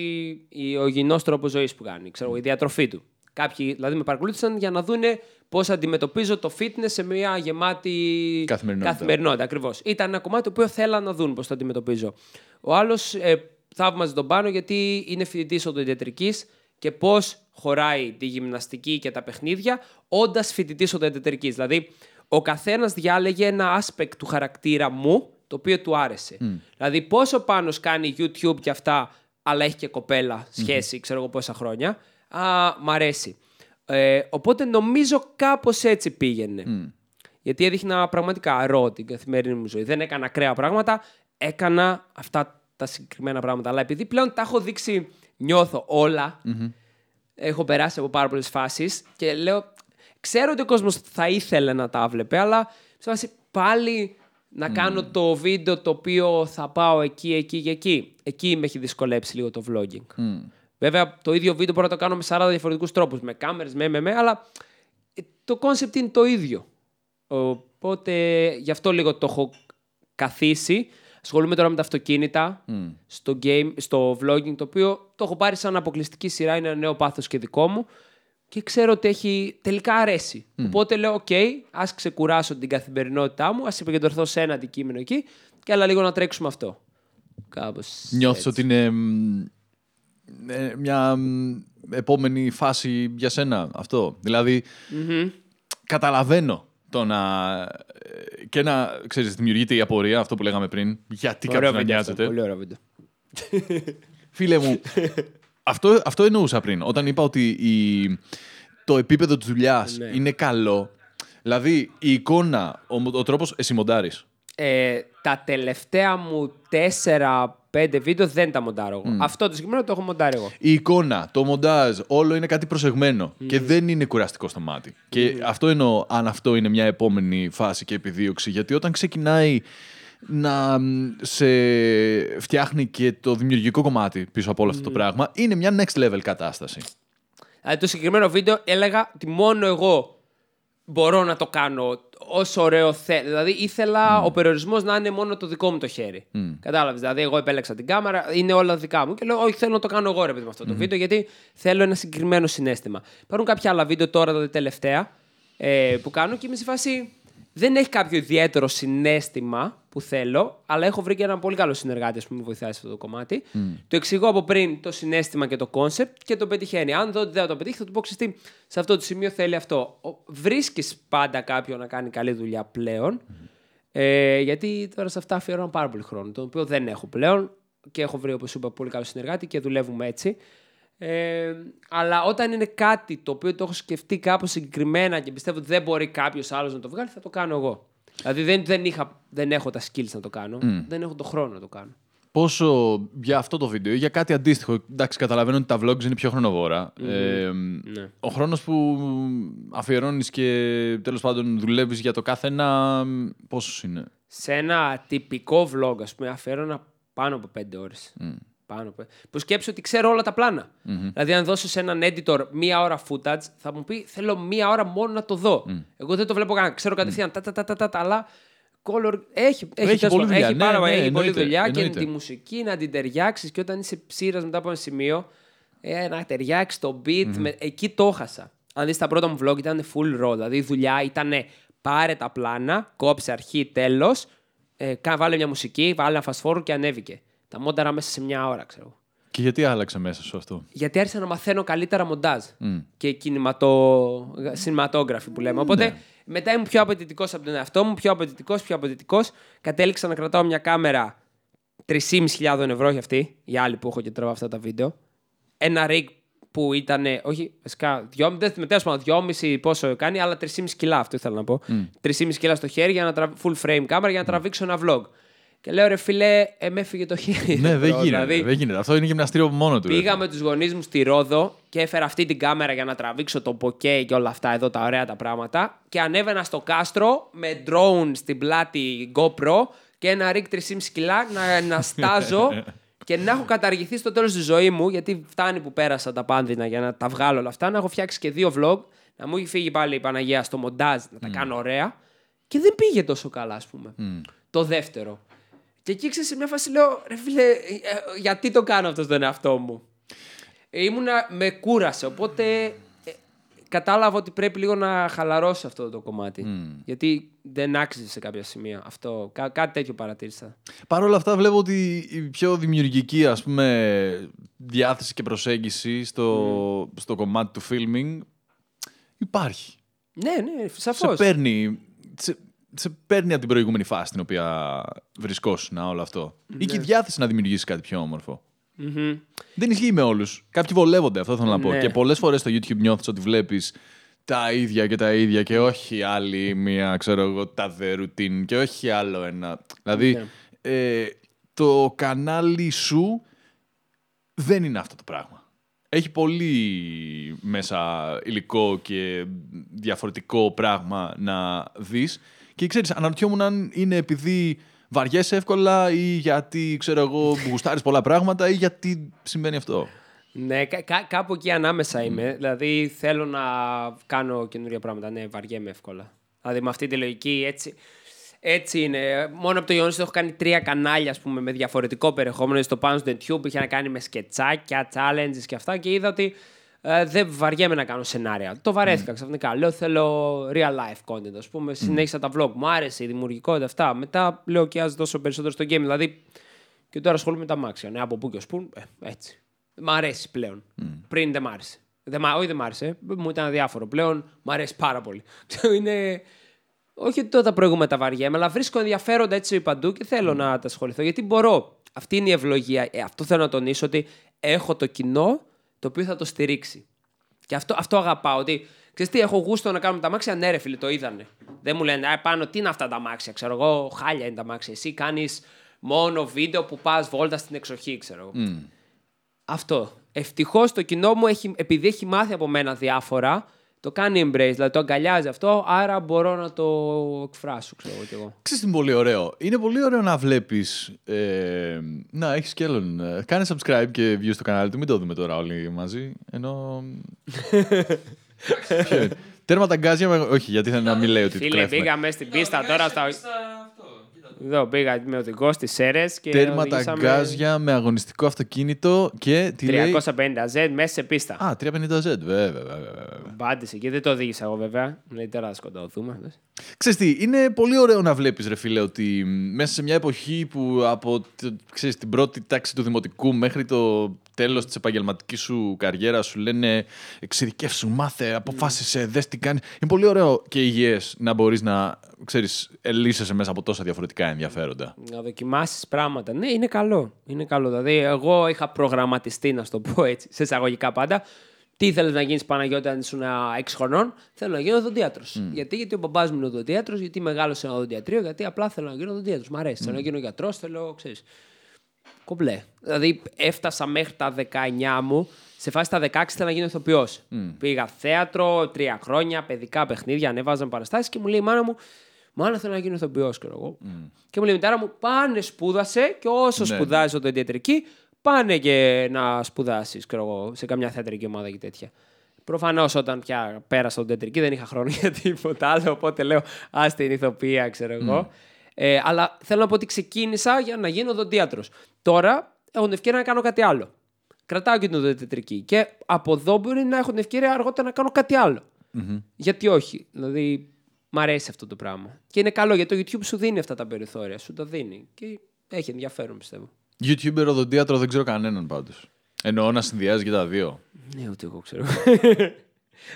η- ο υγιεινός τρόπος ζωής που κάνει, ξέρω, εγώ, η διατροφή του. Κάποιοι δηλαδή με παρακολούθησαν για να δούνε πώς αντιμετωπίζω το fitness σε μια γεμάτη Καθημερινότητα. καθημερινότητα. Ακριβώς. Ήταν ένα κομμάτι το οποίο θέλαν να δουν πώς το αντιμετωπίζω. Ο άλλος ε, θαύμαζε τον Πάνο γιατί είναι φοιτητής οδοντιατρικής και πώς χωράει τη γυμναστική και τα παιχνίδια όντας φοιτητής οδοντιατρικής. Δηλαδή, ο καθένας διάλεγε ένα aspect του χαρακτήρα μου το οποίο του άρεσε. Δηλαδή, πόσο πάνω κάνει YouTube και αυτά, αλλά έχει και κοπέλα σχέση, ξέρω εγώ πόσα χρόνια. Α, μ' αρέσει. Ε, οπότε νομίζω κάπως έτσι πήγαινε. Γιατί έδειχνα πραγματικά ρο την καθημερινή μου ζωή. Δεν έκανα ακραία πράγματα, έκανα αυτά τα συγκεκριμένα πράγματα. Αλλά επειδή πλέον τα έχω δείξει, νιώθω όλα, έχω περάσει από πάρα πολλές φάσεις και λέω, ξέρω ότι ο κόσμος θα ήθελε να τα βλέπε, αλλά σε φάση πάλι να κάνω το βίντεο το οποίο θα πάω εκεί, εκεί και εκεί. Εκεί με έχει δυσκολέψει λίγο το vlogging. Βέβαια, το ίδιο βίντεο μπορώ να το κάνω με 40 διαφορετικούς τρόπους. Με κάμερες, με, με, με, αλλά ε, το concept είναι το ίδιο. Οπότε γι' αυτό λίγο το έχω καθίσει. Ασχολούμαι τώρα με τα αυτοκίνητα στο, game, στο vlogging, το οποίο το έχω πάρει σαν αποκλειστική σειρά, είναι ένα νέο πάθος και δικό μου και ξέρω ότι έχει τελικά αρέσει. Οπότε λέω, οκ, ας ξεκουράσω την καθημερινότητά μου, ας επικεντρωθώ σε ένα αντικείμενο εκεί και άλλα λίγο να τρέξουμε αυτό. Κάπως Νιώθεις έτσι. ότι είναι μ, ε, μια μ, επόμενη φάση για σένα αυτό; Δηλαδή, καταλαβαίνω το να... ε, και να, ξέρεις, δημιουργείται η απορία, αυτό που λέγαμε πριν, γιατί Ωραίο κάποιος να βίντεο αυτό, νοιάζεται. Πολύ ωραίο βίντεο. Φίλε μου, αυτό, αυτό εννοούσα πριν. Όταν είπα ότι η, το επίπεδο της δουλειάς Ναι. είναι καλό. Δηλαδή, η εικόνα, ο, ο τρόπος εσύ μοντάρεις. Ε, τα τελευταία μου 4-5 βίντεο δεν τα μοντάρω εγώ. Αυτό το συγκεκριμένο το έχω μοντάρει εγώ. Η εικόνα, το μοντάζ, όλο είναι κάτι προσεγμένο και δεν είναι κουραστικό στο μάτι. Και αυτό εννοώ αν αυτό είναι μια επόμενη φάση και επιδίωξη. Γιατί όταν ξεκινάει να μ, σε φτιάχνει και το δημιουργικό κομμάτι πίσω από όλο αυτό το πράγμα, είναι μια next level κατάσταση. Δηλαδή το συγκεκριμένο βίντεο έλεγα ότι μόνο εγώ μπορώ να το κάνω όσο ωραίο θέλω. Δηλαδή ήθελα ο περιορισμός να είναι μόνο το δικό μου το χέρι. Κατάλαβες. Δηλαδή, εγώ επέλεξα την κάμερα, είναι όλα δικά μου και λέω: Όχι, θέλω να το κάνω εγώ ρε παιδί με αυτό το βίντεο, γιατί θέλω ένα συγκεκριμένο συνέστημα. Υπάρχουν κάποια άλλα βίντεο τώρα, τα τελευταία, ε, που κάνω και είμαι σε φάση. Δεν έχει κάποιο ιδιαίτερο συναίσθημα που θέλω, αλλά έχω βρει και έναν πολύ καλό συνεργάτη ας πούμε, που με βοηθάει σε αυτό το κομμάτι. Το εξηγώ από πριν το συναίσθημα και το concept και το πετυχαίνει. Αν δω ότι δεν θα το πετύχει, θα του πω ξέρεις τι, σε αυτό το σημείο θέλει αυτό. Βρίσκεις πάντα κάποιον να κάνει καλή δουλειά πλέον. Ε, γιατί τώρα σε αυτά αφιερώνω πάρα πολύ χρόνο, το οποίο δεν έχω πλέον και έχω βρει, όπως είπα, πολύ καλό συνεργάτη και δουλεύουμε έτσι. Ε, αλλά όταν είναι κάτι το οποίο το έχω σκεφτεί κάπως συγκεκριμένα και πιστεύω ότι δεν μπορεί κάποιος άλλος να το βγάλει, θα το κάνω εγώ. Δηλαδή δεν, δεν, είχα, δεν έχω τα skills να το κάνω, δεν έχω τον χρόνο να το κάνω. Πόσο για αυτό το βίντεο ή για κάτι αντίστοιχο. Εντάξει, καταλαβαίνω ότι τα vlogs είναι πιο χρονοβόρα. Ε, Ναι. Ο χρόνος που αφιερώνεις και τέλος πάντων δουλεύεις για το κάθε ένα, πόσος είναι; Σε ένα τυπικό vlog, ας πούμε, αφιέρωνα πάνω από 5 ώρες. Πάνω από... Που σκέψω ότι ξέρω όλα τα πλανα Δηλαδή, αν δώσω σε έναν editor μία ώρα footage, θα μου πει θέλω μία ώρα μόνο να το δω. Εγώ δεν το βλέπω καν. Ξέρω κατευθείαν τα, τα, τα, τα, τα, τα, αλλά color... έχει, έχει, Έχει τέλος πολλή πάντων, δουλειά. έχει, Ναι, πάρα, ναι, έχει πολλή εννοείται, δουλειά και εννοείται. τη μουσική να την ταιριάξεις και όταν είσαι ψήρας μετά από ένα σημείο, ε, να ταιριάξεις το beat. Με... Εκεί το έχασα. Αν δεις τα πρώτα μου vlog ήταν full raw. Δηλαδή η δουλειά ήταν πάρε τα πλάνα, κόψε αρχή, τέλος, ε, κα- βάλε μια μουσική, βάλε ένα fast forward και ανέβηκε. Τα μόνταρα μέσα σε μια ώρα, ξέρω. εγώ. Και γιατί άλλαξε μέσα σου αυτό; Γιατί άρχισα να μαθαίνω καλύτερα μοντάζ και κινηματο... cinematography που λέμε. Οπότε Ναι. μετά ήμουν πιο απαιτητικός από τον εαυτό μου, πιο απαιτητικός, πιο απαιτητικός. Κατέληξα να κρατάω μια κάμερα 3.500 ευρώ για αυτή, η άλλη που έχω και τραβάω αυτά τα βίντεο. Ένα rig που ήταν, όχι, βασικά, δυο, δεν με τέλος πάντων, 2,5 πόσο κάνει, αλλά 3,5 κιλά, αυτό ήθελα να πω. 3,5 κιλά στο χέρι για να τραβ... full frame κάμερα για να τραβήξω ένα vlog. Και λέω ρε φιλέ, ε, με έφυγε το χέρι. ναι, δεν bro, γίνεται, δηλαδή, δεν γίνεται. Αυτό είναι γυμναστήριο από μόνο του. ρε. Πήγα με τους γονείς μου στη Ρόδο και έφερα αυτή την κάμερα για να τραβήξω το ποκέ και όλα αυτά εδώ τα ωραία τα πράγματα. Και ανέβαινα στο κάστρο με drone στην πλάτη GoPro και ένα rig 3,5 κιλά να, να στάζω και να έχω καταργηθεί στο τέλος τη ζωή μου, γιατί φτάνει που πέρασα τα πάνδυνα για να τα βγάλω όλα αυτά, να έχω φτιάξει και δύο vlog, να μου έχει φύγει πάλι η Παναγία στο μοντάζ, να τα κάνω ωραία. Και δεν πήγε τόσο καλά, ας πούμε. Το δεύτερο. Και εκεί ξέρεις, σε μια φάση λέω, ρε φίλε, ε, ε, γιατί το κάνω αυτό στον εαυτό μου; Ε, ήμουνα, με κούρασε, οπότε ε, κατάλαβα ότι πρέπει λίγο να χαλαρώσω αυτό το κομμάτι. Γιατί δεν άξιζε σε κάποια σημεία. Αυτό, κά- κάτι τέτοιο παρατήρησα. Παρ' όλα αυτά βλέπω ότι η πιο δημιουργική ας πούμε, διάθεση και προσέγγιση στο, στο κομμάτι του filming υπάρχει. Ναι, ναι, Σε σαφώς. παίρνει, σε, σε παίρνει από την προηγούμενη φάση στην οποία βρισκόσουν όλο αυτό. Ή και η διάθεση να δημιουργήσεις κάτι πιο όμορφο. Δεν ισχύει με όλους. Κάποιοι βολεύονται, αυτό θέλω να πω. Ναι. Και πολλές φορές στο YouTube νιώθεις ότι βλέπεις τα ίδια και τα ίδια και όχι άλλη μία, ξέρω εγώ, τάδε ρουτίν και όχι άλλο ένα. Δηλαδή, Ναι. ε, το κανάλι σου δεν είναι αυτό το πράγμα. Έχει πολύ μέσα υλικό και διαφορετικό πράγμα να δεις και ξέρεις, αναρωτιόμουν αν είναι επειδή βαριέσαι εύκολα ή γιατί, ξέρω εγώ, γουστάρεις πολλά πράγματα ή γιατί συμβαίνει αυτό. Ναι, κα- κα- κάπου εκεί ανάμεσα είμαι. Δηλαδή θέλω να κάνω καινούργια πράγματα. Ναι, βαριέμαι εύκολα. Δηλαδή με αυτή τη λογική έτσι. Έτσι είναι. Μόνο από το γεγονός ότι έχω κάνει τρία κανάλια ας πούμε, με διαφορετικό περιεχόμενο. Στο πάνω στο YouTube είχε να κάνει με σκετσάκια, challenges και αυτά. Και είδα ότι ε, δεν βαριέμαι να κάνω σενάρια. Το βαρέθηκα ξαφνικά. Λέω θέλω real life content, ας πούμε. Συνέχισα τα vlog. Μου άρεσε η δημιουργικότητα αυτά. Μετά λέω και ας δώσω περισσότερο στο game. Δηλαδή και τώρα ασχολούμαι με τα μάξια. Ναι, από πού και ως πού. Ε, έτσι. Μ' αρέσει πλέον. Πριν δεν μ' άρεσε. Δεν, μ' όχι δεν μ' άρεσε. Μου ήταν αδιάφορο. Πλέον μ' αρέσει πάρα πολύ. Ξέρω, είναι. Όχι ότι τότε προηγούμαι τα βαριέμαι, αλλά βρίσκω ενδιαφέροντα έτσι παντού και θέλω να τα ασχοληθώ. Γιατί μπορώ. Αυτή είναι η ευλογία. Ε, αυτό θέλω να τονίσω ότι έχω το κοινό το οποίο θα το στηρίξει. Και αυτό, αυτό αγαπάω. Ότι ξέρεις τι, έχω γούστο να κάνουμε τα μάξια. Ναι, ρε φίλε, το είδανε. Δεν μου λένε, Α, πάνω, τι είναι αυτά τα μάξια. Ξέρω εγώ, χάλια είναι τα μάξια. Εσύ κάνεις μόνο βίντεο που πας βόλτας στην εξοχή, ξέρω εγώ. Αυτό. Ευτυχώς το κοινό μου, έχει, επειδή έχει μάθει από μένα διάφορα, το κάνει embrace, δηλαδή το αγκαλιάζει αυτό, άρα μπορώ να το εκφράσω, ξέρω εγώ κι εγώ. Ξέρεις τι είναι πολύ ωραίο; Είναι πολύ ωραίο να βλέπεις... Ε, να, έχεις και άλλον. ε, Κάνε subscribe και view στο κανάλι του. Μην το δούμε τώρα όλοι μαζί. Ενώ... Ποιο είναι; Τέρμα τα γκάζια με... Όχι, γιατί θα να μην λέει ότι το Φίλε, κλέφουμε. πήγαμε στην πίστα τώρα στα. Εδώ πήγα με οδηγό στις Σέρες και. Τέρμα τα οδηγήσαμε γκάζια με αγωνιστικό αυτοκίνητο και τι λέει... 350Z μέσα σε πίστα. Α, 350Z, βέβαια, βέβαια, βέβαια. Μπάντε εκεί, δεν το οδήγησα εγώ βέβαια. Λέει τώρα θα σκοτωθούμε. δες. Ξέρεις τι, είναι πολύ ωραίο να βλέπεις, ρε φίλε, ότι μ, μέσα σε μια εποχή που από το- ξέρεις, την πρώτη τάξη του δημοτικού μέχρι το τέλος της επαγγελματικής σου καριέρας σου λένε εξειδικεύσου, μάθε, αποφάσισε, δες τι κάνεις. Είναι πολύ ωραίο και υγιές να μπορείς να, ξέρεις, ελύσεσαι μέσα από τόσα διαφορετικά ενδιαφέροντα. Να δοκιμάσεις πράγματα. Ναι, είναι καλό. Είναι καλό. Δηλαδή, εγώ είχα προγραμματιστεί, να σου το πω έτσι, σε εισαγωγικά πάντα. Τι ήθελες να γίνεις Παναγιώτη αν ήσουν 6 χρονών, Θέλω να γίνω οδοντίατρο. Γιατί, γιατί ο μπαμπάς μου είναι οδοντίατρο, γιατί μεγάλωσε ένα οδοντιατρίο, γιατί απλά θέλω να γίνω οδοντίατρο. Μ' αρέσει. Θέλω να γίνω γιατρός, θέλω, ξέρεις. Κομπλέ. Δηλαδή, έφτασα μέχρι τα 19 μου. Σε φάση τα 16 ήθελα να γίνω ηθοποιός. Πήγα θέατρο, τρία χρόνια, παιδικά παιχνίδια, ανέβαζαν παραστάσεις και μου λέει η μάνα μου, Μάνα θέλω να γίνω ηθοποιός, ξέρω εγώ. Και μου λέει η μητέρα μου, πάνε σπούδασε και όσο Ναι, σπουδάζεις οδοντιατρική, πάνε και να σπουδάσεις, ξέρω εγώ, σε καμιά θεατρική ομάδα και τέτοια. Προφανώς όταν πια πέρασα τον τετρική δεν είχα χρόνο για τίποτα άλλο. Οπότε λέω, ας την ηθοποιία, ξέρω εγώ. Ε, αλλά θέλω να πω ότι ξεκίνησα για να γίνω οδοντίατρος. Τώρα έχω την ευκαιρία να κάνω κάτι άλλο. Κρατάω και την οδοντιατρική. Και από εδώ μπορεί να έχω την ευκαιρία αργότερα να κάνω κάτι άλλο. Γιατί όχι; Δηλαδή, μ' αρέσει αυτό το πράγμα. Και είναι καλό γιατί το YouTube σου δίνει αυτά τα περιθώρια. Σου τα δίνει. Και έχει ενδιαφέρον, πιστεύω. YouTuber οδοντίατρο δεν ξέρω κανέναν πάντως. Εννοώ να συνδυάζει και τα δύο. Ναι, ούτε εγώ ξέρω.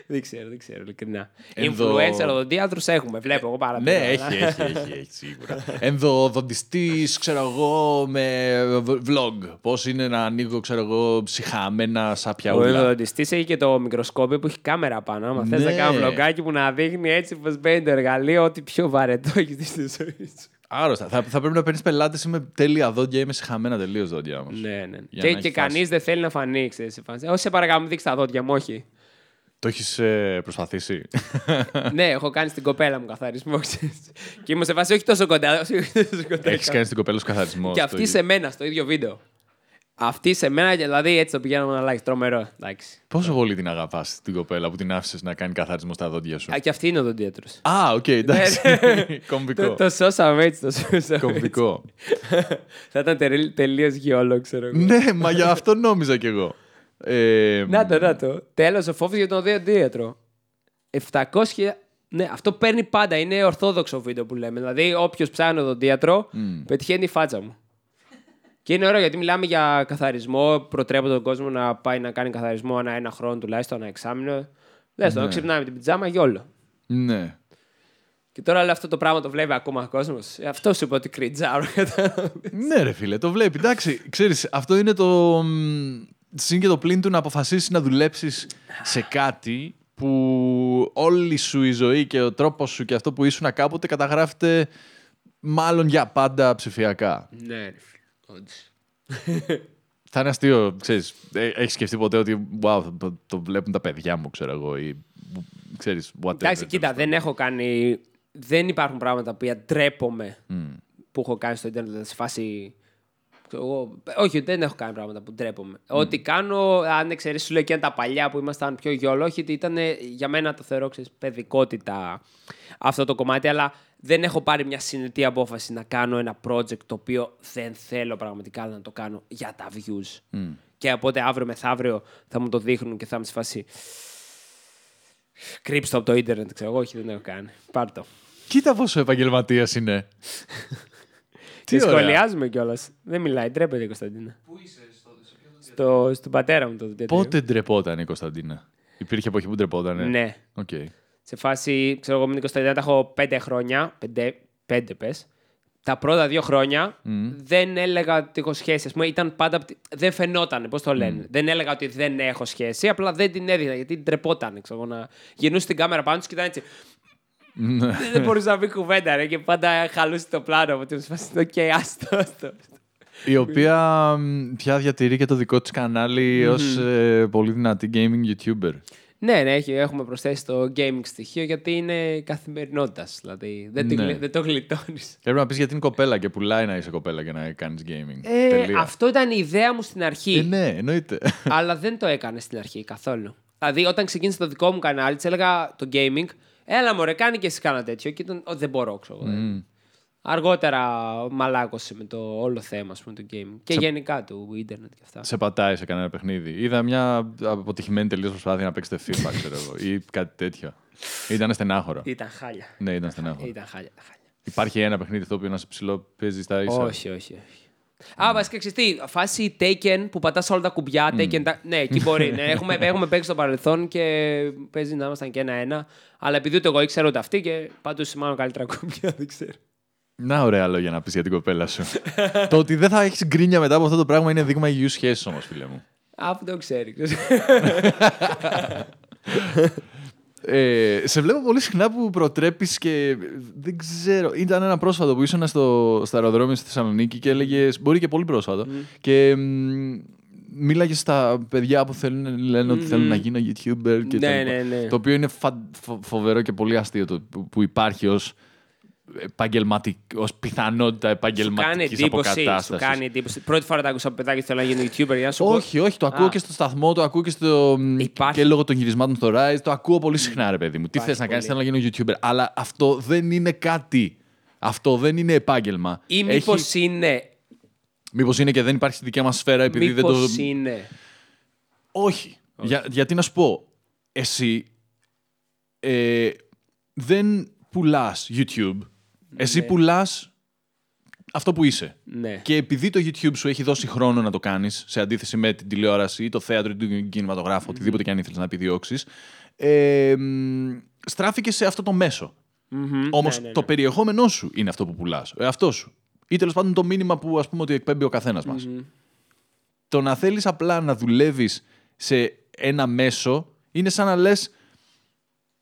δεν ξέρω, δεν ξέρω, ειλικρινά. Ενδο- Influencer οδοντίατρους έχουμε, βλέπω εγώ πάρα Ναι, έχει, έχει, έχει, έχει σίγουρα. Ενδοδοντιστή, ξέρω εγώ, με vlog. Πώς είναι να ανοίγω, ξέρω εγώ, ψυχαμένα Ο σάπια ούλα. ενδοδοντιστή έχει και το μικροσκόπιο που έχει κάμερα πάνω. Άμα θες να Ναι. κάνω βλογκάκι που να δείχνει έτσι πώ μπαίνει το εργαλείο, ό,τι πιο βαρετό έχει δει στη ζωή σου. Άρρωστα. Θα, θα πρέπει να παίρνεις πελάτες. Είμαι τέλεια δόντια, είμαι συχαμένα τελείως δόντια όμως. Ναι, ναι. Για Και, να και έχει φάση. κανείς δεν θέλει να φανεί, ξέρεις, σε φάση. Όχι, σε παρακαλώ, μην δείξεις τα δόντια μου, όχι. Το έχεις προσπαθήσει; ναι, έχω κάνει στην κοπέλα μου καθαρισμό, ξέρεις. Και ήμουν σε φάση όχι τόσο κοντά. όχι τόσο κοντά. έχεις κάνει στην κοπέλα σου καθαρισμό. Και στο αυτή ίδιο. σε μένα στο ίδιο βίντεο. Αυτή σε μένα, δηλαδή έτσι το πηγαίναμε να αλλάξει. Τρομερό. Εντάξει. Πόσο πολύ την αγαπάς την κοπέλα που την άφησες να κάνει καθαρισμό στα δόντια σου; Α, και αυτή είναι ο δοντίατρος. Α, οκ, εντάξει. το, Κομβικό. το σώσαμε έτσι. Το σώσαμε έτσι. Κομβικό. Θα ήταν τελείως γεώλο, ξέρω εγώ. ναι, μα για αυτό νόμιζα κι εγώ. Ε, Να το, να το. Τέλος, ο φόβος για τον οδοντίατρο. 700. Ναι, αυτό παίρνει πάντα. Είναι ορθόδοξο βίντεο που λέμε. Δηλαδή, όποιος ψάχνει οδοντίατρο, πετυχαίνει η φάτσα μου. Και είναι ωραίο γιατί μιλάμε για καθαρισμό. Προτρέπω τον κόσμο να πάει να κάνει καθαρισμό ένα, ένα χρόνο τουλάχιστον, ένα εξάμεινο. Λες το, να ξυπνάμε με την πιτζάμα για όλο. ναι. Και τώρα όλο αυτό το πράγμα το βλέπει ακόμα ο κόσμο. Αυτό σου είπα ότι κριτζάρω. ναι, ρε φίλε, το βλέπει. Εντάξει, ξέρεις, αυτό είναι το. Μ, Συν και το πλήν του να αποφασίσεις να δουλέψεις σε κάτι που όλη σου η ζωή και ο τρόπος σου και αυτό που ήσουν κάποτε καταγράφεται μάλλον για πάντα ψηφιακά. ναι, ρε φίλε. όντως. Θα είναι αστείο, ξέρεις, ε, έχεις σκεφτεί ποτέ ότι wow, το, το βλέπουν τα παιδιά μου, ξέρω εγώ, ή ξέρεις, whatever. Εντάξει, κοίτα, δεν έχω κάνει. Δεν υπάρχουν πράγματα που ντρέπομαι που έχω κάνει στο Ιντερνετ δηλαδή σε φάση. Ξέρω Εγώ, όχι, δεν έχω κάνει πράγματα που ντρέπομαι. Ό,τι κάνω, αν εξαιρέσει, σου λέω και τα παλιά που ήμασταν πιο γιολόχητοι, ήταν για μένα το θεωρώ ξέρεις, παιδικότητα αυτό το κομμάτι. Αλλά δεν έχω πάρει μια συνετή απόφαση να κάνω ένα project το οποίο δεν θέλω πραγματικά να το κάνω για τα views. Και οπότε αύριο μεθαύριο θα μου το δείχνουν και θα είμαι σε φάση. Κρύψτε το από το ίντερνετ, ξέρω εγώ. Όχι, δεν έχω κάνει. Πάρ' το. Κοίτα πόσο επαγγελματίας είναι. Τι ωραία. σχολιάζουμε κιόλας. Δεν μιλάει, ντρέπεται η Κωνσταντίνα. Πού είσαι στο, σε ποιο δοντίατρο; Στο, στον πατέρα μου το τέτοιο. Πότε ντρεπόταν η Κωνσταντίνα; Υπήρχε εποχή που ντρεπόταν. Ναι. Οκ. Σε φάση, ξέρω εγώ με την Κωνσταντίνα τα έχω πέντε χρόνια. Πέντε, πέντε πες. Τα πρώτα δύο χρόνια δεν έλεγα ότι έχω σχέση. Ας πούμε, ήταν πάντα. απ' τη- Δεν φαινόταν, πώς το λένε. Δεν έλεγα ότι δεν έχω σχέση, απλά δεν την έδειχνα γιατί ντρεπόταν. Ξέρω, εγώ, να γυρνούσε την κάμερα πάνω του και ήταν έτσι. Ναι. δεν δεν μπορούσε να πει κουβέντα, ρε, και πάντα χαλούσε το πλάνο. Οπότε μου φάση, οκ, άστο, άστο. Η οποία μ, πια διατηρεί και το δικό της κανάλι ως ε, πολύ δυνατή gaming YouTuber. Ναι, ναι, έχει, έχουμε προσθέσει το gaming στοιχείο γιατί είναι καθημερινότητας. Δηλαδή δεν, την Ναι. γλι- δεν το γλιτώνεις. Πρέπει να πεις γιατί είναι κοπέλα και πουλάει να είσαι κοπέλα και να κάνεις gaming. Ε, Τελεία. αυτό ήταν η ιδέα μου στην αρχή. Ε, ναι, εννοείται. αλλά δεν το έκανες στην αρχή καθόλου. Δηλαδή, όταν ξεκίνησε το δικό μου κανάλι, της έλεγα το gaming, έλα μωρέ, κάνει και εσύ κάνα τέτοιο. Και ήταν, «Ω, δεν μπορώ, ξέρω. εγώ, δεν». Αργότερα μαλάκωσε με το όλο θέμα, ας πούμε, του gaming. Και γενικά του ίντερνετ και αυτά. σε πατάει σε κανένα παιχνίδι. Είδα μια αποτυχημένη τελείως προσπάθεια να παίξετε FIFA, ξέρω εγώ, ή κάτι τέτοιο. Ήταν στενάχωρο. Ήταν χάλια. ναι, ήταν στενάχωρο. Ήταν χάλια. χάλια. Υπάρχει ένα παιχνίδι το οποίο να σε ψηλό παίζεις στα ίσα; Όχι, όχι, όχι. Α, βασικά ξέρεις τι, φάση Taken που πατάς όλα τα κουμπιά. Taken, τα... Ναι, εκεί μπορεί. ναι. έχουμε, έχουμε παίξει στο παρελθόν και παίζει να ήμασταν και ένα-ένα. Αλλά επειδή ούτε εγώ ήξερα ούτε αυτή και πάντως μάλλον καλύτερα κουμπιά, δεν ξέρω. Να ωραία λόγια να πεις για την κοπέλα σου. το ότι δεν θα έχεις γκρίνια μετά από αυτό το πράγμα είναι δείγμα υγιούς σχέσης όμως, φίλε μου. Αυτό το ξέρεις. ξέρεις. Ε, σε βλέπω πολύ συχνά που προτρέπεις και δεν ξέρω. Ήταν ένα πρόσφατο που ήσουν στο, στο αεροδρόμιο στη Θεσσαλονίκη και έλεγες. Μπορεί και πολύ πρόσφατο. Και μ, μίλαγες στα παιδιά που θέλουν, λένε ότι θέλουν να γίνω YouTuber και Ναι, τα λοιπά. ναι, ναι. Το οποίο είναι φα- φο- φοβερό και πολύ αστείο το, που, που υπάρχει ω ως πιθανότητα Σου κάνει επαγγελματική εντύπωση. Σου αποκατάσταση. κάνει εντύπωση. Πρώτη φορά τα άκουσα από παιδάκι θέλω να γίνω YouTuber για να σου πω. Όχι, όχι, το ακούω Α. και στο σταθμό, το ακούω και, στο... Υπάρχει. και λόγω των γυρισμάτων στο Rise. Το ακούω πολύ συχνά, ρε παιδί μου. Τι Υπάρχει θες να κάνεις, πολύ. θέλω να γίνω YouTuber. Αλλά αυτό δεν είναι κάτι. Αυτό δεν είναι επάγγελμα. Ή μήπως είναι. Μήπως είναι και δεν υπάρχει στη δικιά μας σφαίρα επειδή δεν Μήπως το. είναι. Όχι. Για, γιατί να σου πω, εσύ ε, δεν πουλάς YouTube. Εσύ Ναι. πουλάς αυτό που είσαι. Ναι. Και επειδή το YouTube σου έχει δώσει χρόνο να το κάνεις, σε αντίθεση με την τηλεόραση ή το θέατρο ή τον κινηματογράφο, οτιδήποτε και αν ήθελες να επιδιώξεις, ε, μ, στράφηκε σε αυτό το μέσο. Μμμ. Όμως Ναι, ναι, ναι. το περιεχόμενό σου είναι αυτό που πουλάς. Αυτό σου. Ή τέλος πάντων το μήνυμα που ας πούμε ότι εκπέμπει ο καθένας μας. Το να θέλεις απλά να δουλεύεις σε ένα μέσο είναι σαν να λες.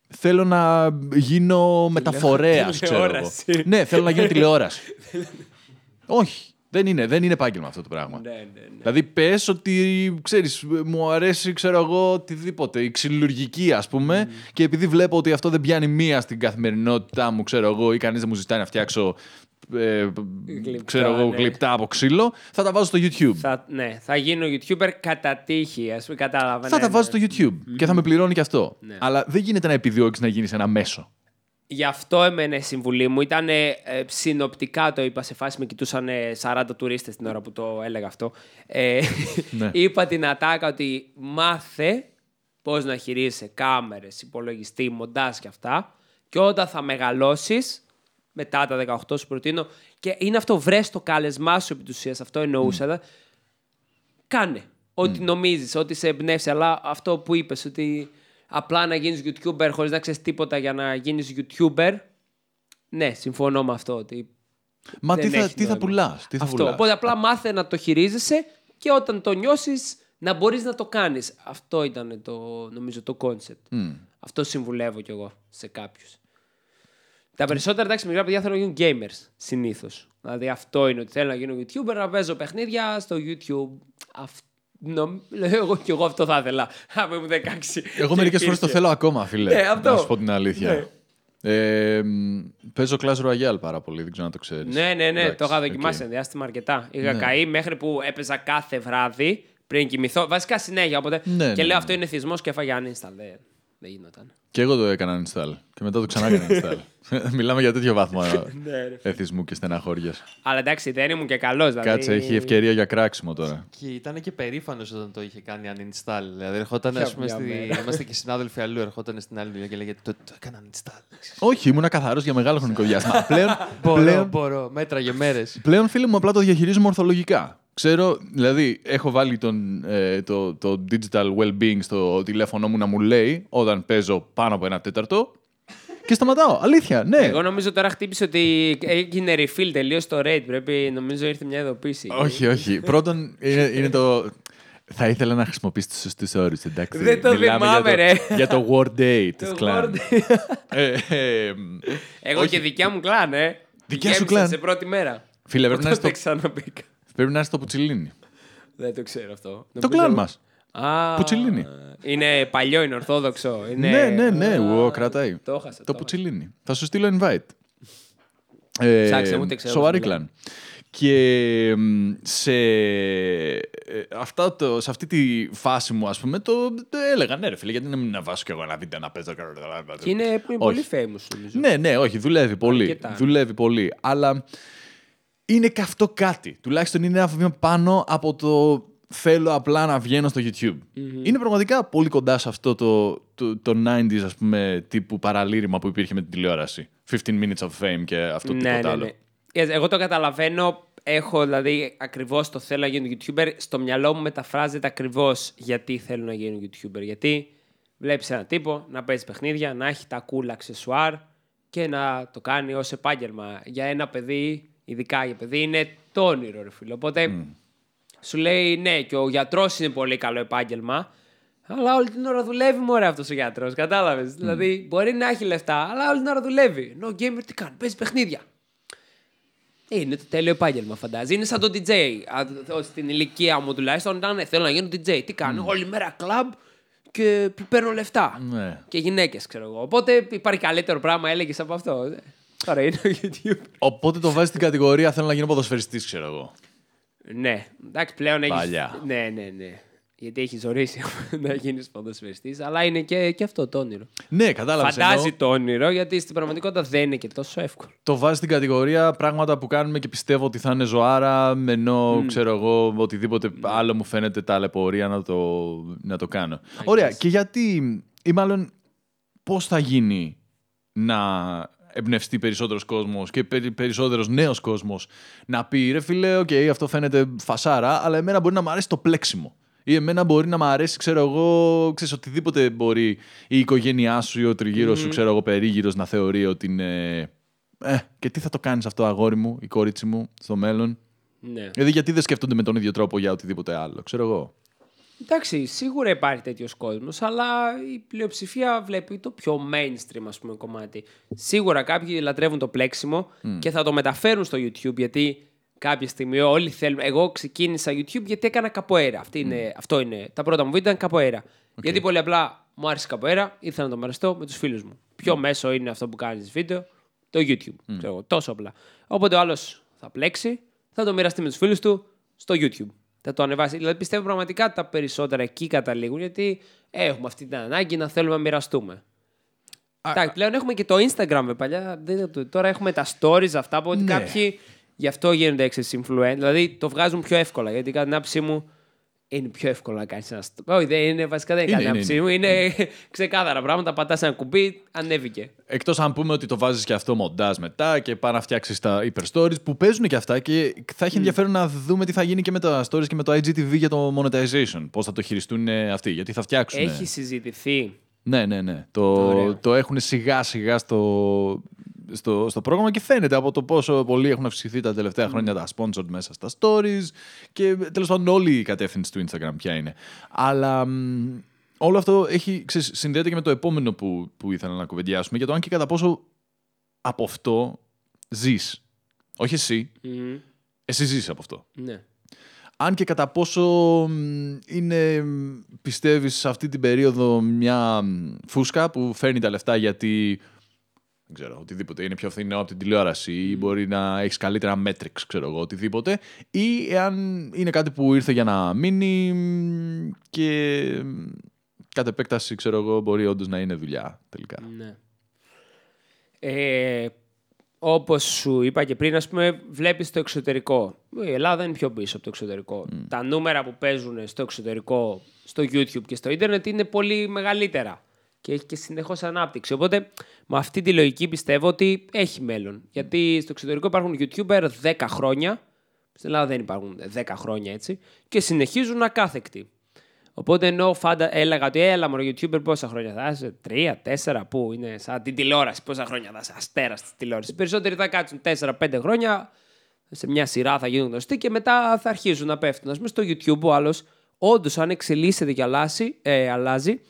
Θέλω να γίνω μεταφορέας, ξέρω εγώ. τηλεόραση. Ναι, θέλω να γίνω τηλεόραση. Όχι. Δεν είναι, δεν είναι επάγγελμα αυτό το πράγμα. Ναι, ναι, ναι. Δηλαδή, πες ότι ξέρεις, μου αρέσει, ξέρω εγώ, οτιδήποτε. Η ξυλουργική, ας πούμε, και επειδή βλέπω ότι αυτό δεν πιάνει μία στην καθημερινότητά μου, ξέρω εγώ, ή κανείς δεν μου ζητάει να φτιάξω ε, Γλυπτά, ξέρω εγώ, ναι. γλυπτά από ξύλο, θα τα βάζω στο YouTube. Θα, ναι, θα γίνω YouTuber κατά τύχη, ας πούμε, κατάλαβα. θα ναι, τα ναι. βάζω στο YouTube και θα με πληρώνει και αυτό. Ναι. Αλλά δεν γίνεται να επιδιώξει να γίνεις ένα μέσο. Γι' αυτό εμένα η συμβουλή μου ήταν ε, συνοπτικά το είπα σε φάση με κοιτούσαν ε, 40 τουρίστες την ώρα που το έλεγα αυτό. Ε, Ναι. είπα την ατάκα ότι μάθε πώς να χειρίζεσαι κάμερες, υπολογιστή, μοντάζ και αυτά και όταν θα μεγαλώσεις μετά τα 18 σου προτείνω και είναι αυτό βρες το κάλεσμά σου επί της ουσίας, αυτό εννοούσα Mm. δε. κάνε ό,τι νομίζεις, ό,τι σε εμπνεύσει αλλά αυτό που είπες ότι απλά να γίνεις YouTuber χωρίς να ξέρεις τίποτα για να γίνεις YouTuber ναι, συμφωνώ με αυτό ότι Μα δεν τι θα, έχει τι θα νόημα. πουλάς. Τι θα αυτό. πουλάς. Οπότε απλά μάθε να το χειρίζεσαι και όταν το νιώσεις να μπορείς να το κάνεις. Αυτό ήταν το, νομίζω, το concept. Αυτό συμβουλεύω κι εγώ σε κάποιους. Τα περισσότερα εντάξει μικρά παιδιά θέλουν να γίνουν gamers συνήθως. Δηλαδή αυτό είναι ότι θέλω να γίνω YouTuber, να παίζω παιχνίδια στο YouTube. Αυ... Νομ... Λέω εγώ κι εγώ αυτό θα ήθελα. Αν ήμουν 16. Εγώ και μερικές φορές το υπήρχε. θέλω ακόμα, φίλε. Ναι, αυτό. Να σου πω την αλήθεια. Ναι. Ε, μ, παίζω Clash Royale πάρα πολύ, δεν ξέρω αν το ξέρεις. Ναι, ναι, ναι, το είχα δοκιμάσει ένα διάστημα αρκετά. Είχα Ναι. καεί μέχρι που έπαιζα κάθε βράδυ πριν κοιμηθώ. Βασικά συνέχεια. Οπότε... Ναι, και ναι, λέω ναι. αυτό είναι εθισμό και έφαγε uninstall. Δεν, δεν γινόταν. Και εγώ το έκανα install. Και μετά το ξανά έκανα install. Μιλάμε για τέτοιο βάθμο Ναι, ρε. εθισμού και στεναχώρια. Αλλά εντάξει, δεν ήμουν και καλός. Δηλαδή... Κάτσε, έχει ευκαιρία για κράξιμο τώρα. Και ήταν και περήφανος όταν το είχε κάνει uninstall. Δηλαδή, ερχόταν, Για ας πούμε, μια στη... μέρα. είμαστε και συνάδελφοι αλλού, ερχόταν στην άλλη δουλειά και λέγεται Το, το έκανα uninstall. Όχι, ήμουν καθαρός για μεγάλο χρονικό διάστημα. πλέον, μπορώ, πλέον, μπορώ. Μέτραγε μέρες. πλέον, φίλε μου, απλά το διαχειρίζομαι ορθολογικά. Ξέρω, δηλαδή, έχω βάλει τον, ε, το, το digital well-being στο τηλέφωνο μου να μου λέει όταν παίζω πάνω από ένα τέταρτο και σταματάω. Αλήθεια, ναι. Εγώ νομίζω τώρα χτύπησε ότι έγινε refill τελείως το rate. Πρέπει, νομίζω ήρθε μια ειδοποίηση. Όχι, όχι. Πρώτον, είναι, είναι το. Θα ήθελα να χρησιμοποιήσει του σωστού όρου, εντάξει. Δεν το Μιλάμε θυμάμαι, για το, ρε. Για το Word Day της Το Clan. Word Ε, ε, Εγώ όχι. και δικιά μου κλάν, ε. Δικιά σου Γέμισα κλάν. σε πρώτη μέρα. Φίλε, πρέπει να, Οπότε είσαι στο, ξαναμπήκα. Πρέπει να είσαι στο Πουτσιλίνι. Δεν το ξέρω αυτό. Το Νομίζω- κλάν μας. Α, Πουτσιλίνι. Είναι παλιό, είναι ορθόδοξο. Είναι... Ναι, ναι, ναι. Α, ουο, κρατάει. Το έχασα. Το έχασα. Πουτσιλίνι. Θα σου στείλω invite. Ε, Ψάξε μου, ούτε ξέρω Σοβαρή πώς κλάν. Και μ, σε, ε, αυτά το, σε αυτή τη φάση μου, ας πούμε, το, το έλεγα, ναι ρε φίλε, γιατί να μην να βάσω κι εγώ ένα βίντεο να παίζω. Και είναι, είναι πολύ famous, νομίζω. Ναι, ναι, όχι, δουλεύει πολύ. Αρκετά. Δουλεύει πολύ. Αλλά είναι και αυτό κάτι. Τουλάχιστον είναι ένα βήμα πάνω από το θέλω απλά να βγαίνω στο YouTube. Είναι πραγματικά πολύ κοντά σε αυτό το, το, το 90s, ας πούμε, τύπου παραλήρημα που υπήρχε με την τηλεόραση. 15 minutes of fame και αυτό ναι, τίποτα ναι, άλλο. ναι. Yes, Εγώ το καταλαβαίνω. Έχω δηλαδή ακριβώς το θέλω να γίνω YouTuber. Στο μυαλό μου μεταφράζεται ακριβώς γιατί θέλω να γίνω YouTuber. Γιατί βλέπεις έναν τύπο να παίζει παιχνίδια, να έχει τα cool αξεσουάρ και να το κάνει ως επάγγελμα. Για ένα παιδί, ειδικά για παιδί, είναι το όνειρο, ρε φίλε. Οπότε σου λέει ναι, και ο γιατρός είναι πολύ καλό επάγγελμα. Αλλά όλη την ώρα δουλεύει μωρέ αυτός ο γιατρός. Κατάλαβες. Δηλαδή μπορεί να έχει λεφτά, αλλά όλη την ώρα δουλεύει. Ενώ ο gamer τι κάνει, παίζει παιχνίδια. Είναι το τέλειο επάγγελμα, φαντάζει. Είναι σαν το DJ. Α, ο- Στην ηλικία μου τουλάχιστον ήταν «Ναι, θέλω να γίνω DJ. Τι κάνω, όλη μέρα κλαμπ και παίρνω λεφτά. Ναι. Και γυναίκες, ξέρω εγώ. Οπότε υπάρχει καλύτερο πράγμα, έλεγες από αυτό. Ε, Τώρα είναι ο YouTube. Οπότε το βάζεις στην κατηγορία θέλω να γίνω ποδοσφαιριστής, ξέρω εγώ. Ναι, εντάξει, πλέον έχει. Παλιά. Ναι, ναι, ναι. Γιατί έχεις ζωρίσει να γίνεις ποδοσφαιριστής, αλλά είναι και, και αυτό το όνειρο. Ναι, κατάλαβες. Φαντάζει εννοώ. το όνειρο, γιατί στην πραγματικότητα δεν είναι και τόσο εύκολο. το βάζεις στην κατηγορία πράγματα που κάνουμε και πιστεύω ότι θα είναι ζωάρα, ενώ ξέρω εγώ οτιδήποτε άλλο μου φαίνεται ταλαιπωρία να το, να το κάνω. Ωραία. Και γιατί, ή μάλλον πώς θα γίνει να εμπνευστεί περισσότερος κόσμος και περι- περισσότερος νέος κόσμος να πει ρε φίλε, οκ, αυτό φαίνεται φασάρα, αλλά εμένα μπορεί να μου αρέσει το πλέξιμο. Ή εμένα μπορεί να μου αρέσει, ξέρω εγώ, ξέρεις, οτιδήποτε μπορεί η οικογένειά σου ή ο τριγύρος σου, ξέρω εγώ, περίγυρος να θεωρεί ότι είναι. Ε, και τι θα το κάνεις αυτό, αγόρι μου, ή κορίτσι μου, στο μέλλον. Ναι. Δηλαδή, γιατί δεν σκέφτονται με τον ίδιο τρόπο για οτιδήποτε άλλο, ξέρω εγώ. Εντάξει, σίγουρα υπάρχει τέτοιος κόσμος, αλλά η πλειοψηφία βλέπει το πιο mainstream ας πούμε, κομμάτι. Σίγουρα κάποιοι λατρεύουν το πλέξιμο και θα το μεταφέρουν στο YouTube γιατί κάποια στιγμή όλοι θέλουν. Εγώ ξεκίνησα YouTube γιατί έκανα καποέρα. Αυτή είναι, Αυτό είναι. Τα πρώτα μου βίντεο ήταν καποέρα. Γιατί πολύ απλά μου άρεσε η καποέρα, ήθελα να το μοιραστώ με τους φίλους μου. Ποιο μέσο είναι αυτό που κάνεις βίντεο Το YouTube. Ξέρω εγώ, τόσο απλά. Οπότε ο άλλος θα πλέξει, θα το μοιραστεί με τους φίλους του στο YouTube. Θα το ανεβάσει. Δηλαδή πιστεύω πραγματικά ότι τα περισσότερα εκεί καταλήγουν γιατί έχουμε αυτή την ανάγκη να θέλουμε να μοιραστούμε. Εντάξει, πλέον έχουμε και το Instagram, με παλιά. δεν το- Τώρα έχουμε τα stories αυτά που ότι Ναι. κάποιοι γι' αυτό γίνονται έξι influencer. Δηλαδή το βγάζουν πιο εύκολα. Γιατί κατά την άποψή μου είναι πιο εύκολο να κάνεις ένα. st- Όχι, δεν είναι βασικά δεν είναι Είναι, κατά την είναι, άποψή μου. Είναι ξεκάθαρα πράγματα. Πατάς ένα κουμπί, ανέβηκε. Εκτός αν πούμε ότι το βάζεις και αυτό μοντάζ μετά και πάει να φτιάξεις τα hyper stories που παίζουν και αυτά και θα έχει ενδιαφέρον να δούμε τι θα γίνει και με τα stories και με το IGTV για το monetization. Πώς θα το χειριστούν ε, αυτοί, γιατί θα φτιάξουν. Έχει συζητηθεί. Ναι, ναι, ναι. Το, Ωραίο. το έχουν σιγά σιγά στο, στο, στο πρόγραμμα και φαίνεται από το πόσο πολύ έχουν αυξηθεί τα τελευταία χρόνια τα sponsored μέσα στα stories και τέλος πάντων όλη η κατεύθυνση του Instagram ποια είναι. Αλλά μ, όλο αυτό έχει, ξέρεις, συνδέεται και με το επόμενο που, που ήθελα να κουβεντιάσουμε για το αν και κατά πόσο από αυτό ζεις. Όχι εσύ, Μμμ. εσύ ζεις από αυτό. Ναι. Αν και κατά πόσο μ, είναι, μ, πιστεύεις, σε αυτή την περίοδο μια μ, φούσκα που φέρνει τα λεφτά γιατί, δεν ξέρω, οτιδήποτε, είναι πιο φθηνό από την τηλεόραση ή μπορεί να έχεις καλύτερα metrics, ξέρω εγώ, οτιδήποτε, ή εάν είναι κάτι που ήρθε για να μείνει μ, και μ, κατ' επέκταση, ξέρω εγώ, μπορεί όντως να είναι δουλειά τελικά. Ναι. Ε, Όπως σου είπα και πριν, ας πούμε, βλέπεις το εξωτερικό. Η Ελλάδα είναι πιο πίσω από το εξωτερικό. Τα νούμερα που παίζουν στο εξωτερικό, στο YouTube και στο Ιντερνετ είναι πολύ μεγαλύτερα. Και έχει και συνεχώς ανάπτυξη. Οπότε, με αυτή τη λογική πιστεύω ότι έχει μέλλον. Γιατί στο εξωτερικό υπάρχουν YouTuber 10 χρόνια. Στην Ελλάδα δεν υπάρχουν 10 χρόνια έτσι. Και συνεχίζουν ακάθεκτοι. Οπότε ενώ φάντα, έλεγα ότι έλα μωρό YouTuber πόσα χρόνια θα είσαι, τρία, τέσσερα, που είναι σαν την τηλεόραση, πόσα χρόνια θα είσαι; Αστέρας της τηλεόρασης. Οι περισσότεροι θα κάτσουν τέσσερα-πέντε χρόνια, σε μια σειρά θα γίνουν γνωστοί και μετά θα αρχίζουν να πέφτουν. Α πούμε στο YouTube ο άλλος, όντως αν εξελίσσεται και αλλάζει, ε, αλλάζει,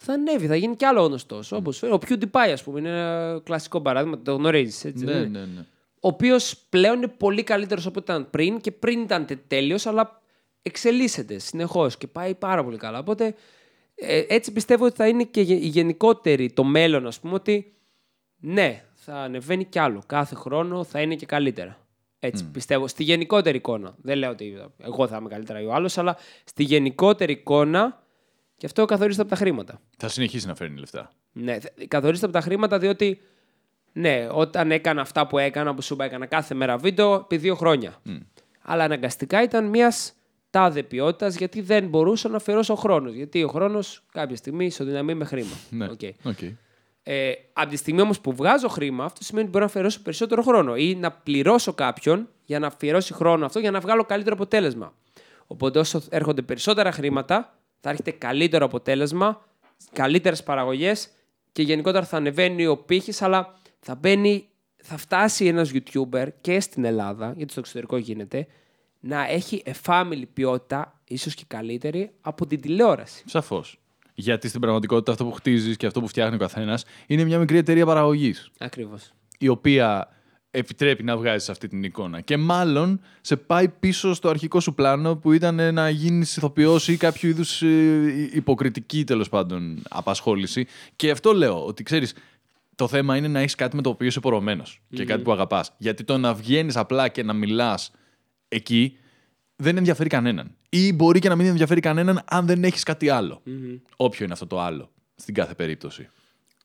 θα ανέβει, θα γίνει κι άλλο γνωστός. Όπως ο PewDiePie, ας πούμε, είναι ένα κλασικό παράδειγμα, το γνωρίζεις. Έτσι, Ναι, δεν είναι; ναι, ναι. ο οποίος πλέον είναι πολύ καλύτερος από ό,τι ήταν πριν και πριν ήταν τέλειος, αλλά εξελίσσεται συνεχώς και πάει πάρα πολύ καλά. Οπότε ε, έτσι πιστεύω ότι θα είναι και γε- η γενικότερη το μέλλον, ας πούμε, ότι ναι, θα ανεβαίνει κι άλλο. Κάθε χρόνο θα είναι και καλύτερα. Έτσι πιστεύω. Στη γενικότερη εικόνα. Δεν λέω ότι εγώ θα είμαι καλύτερα ή ο άλλος, αλλά στη γενικότερη εικόνα και αυτό καθορίζεται από τα χρήματα. Θα συνεχίσει να φέρνει λεφτά. Ναι, θε- καθορίζεται από τα χρήματα διότι ναι, όταν έκανα αυτά που έκανα, που σου είπα, έκανα κάθε μέρα βίντεο επί δύο χρόνια. Αλλά αναγκαστικά ήταν μιας τάδε ποιότητας γιατί δεν μπορούσα να αφιερώσω χρόνο. Γιατί ο χρόνος κάποια στιγμή ισοδυναμεί με χρήμα. Ναι. Οκ. Οκ. Ε, από τη στιγμή όμως που βγάζω χρήμα, αυτό σημαίνει ότι μπορώ να αφιερώσω περισσότερο χρόνο ή να πληρώσω κάποιον για να αφιερώσει χρόνο αυτό για να βγάλω καλύτερο αποτέλεσμα. Οπότε όσο έρχονται περισσότερα χρήματα, θα έρχεται καλύτερο αποτέλεσμα, καλύτερες παραγωγές και γενικότερα θα ανεβαίνει ο πύχης, αλλά θα μπαίνει, θα φτάσει ένας YouTuber και στην Ελλάδα, γιατί στο εξωτερικό γίνεται, να έχει family ποιότητα, ίσως και καλύτερη από την τηλεόραση. Σαφώς. Γιατί στην πραγματικότητα αυτό που χτίζεις και αυτό που φτιάχνει ο καθένας είναι μια μικρή εταιρεία παραγωγής. Ακριβώς. η οποία επιτρέπει να βγάζεις αυτή την εικόνα. Και μάλλον σε πάει πίσω στο αρχικό σου πλάνο που ήταν να γίνεις ηθοποιός ή κάποιο είδους ε, υποκριτική τέλος πάντων απασχόληση. Και αυτό λέω, ότι ξέρεις, το θέμα είναι να έχεις κάτι με το οποίο είσαι πορωμένος και κάτι που αγαπάς. Γιατί το να βγαίνεις απλά και να μιλάς εκεί δεν ενδιαφέρει κανέναν. Ή μπορεί και να μην ενδιαφέρει κανέναν αν δεν έχεις κάτι άλλο. Όποιο είναι αυτό το άλλο στην κάθε περίπτωση.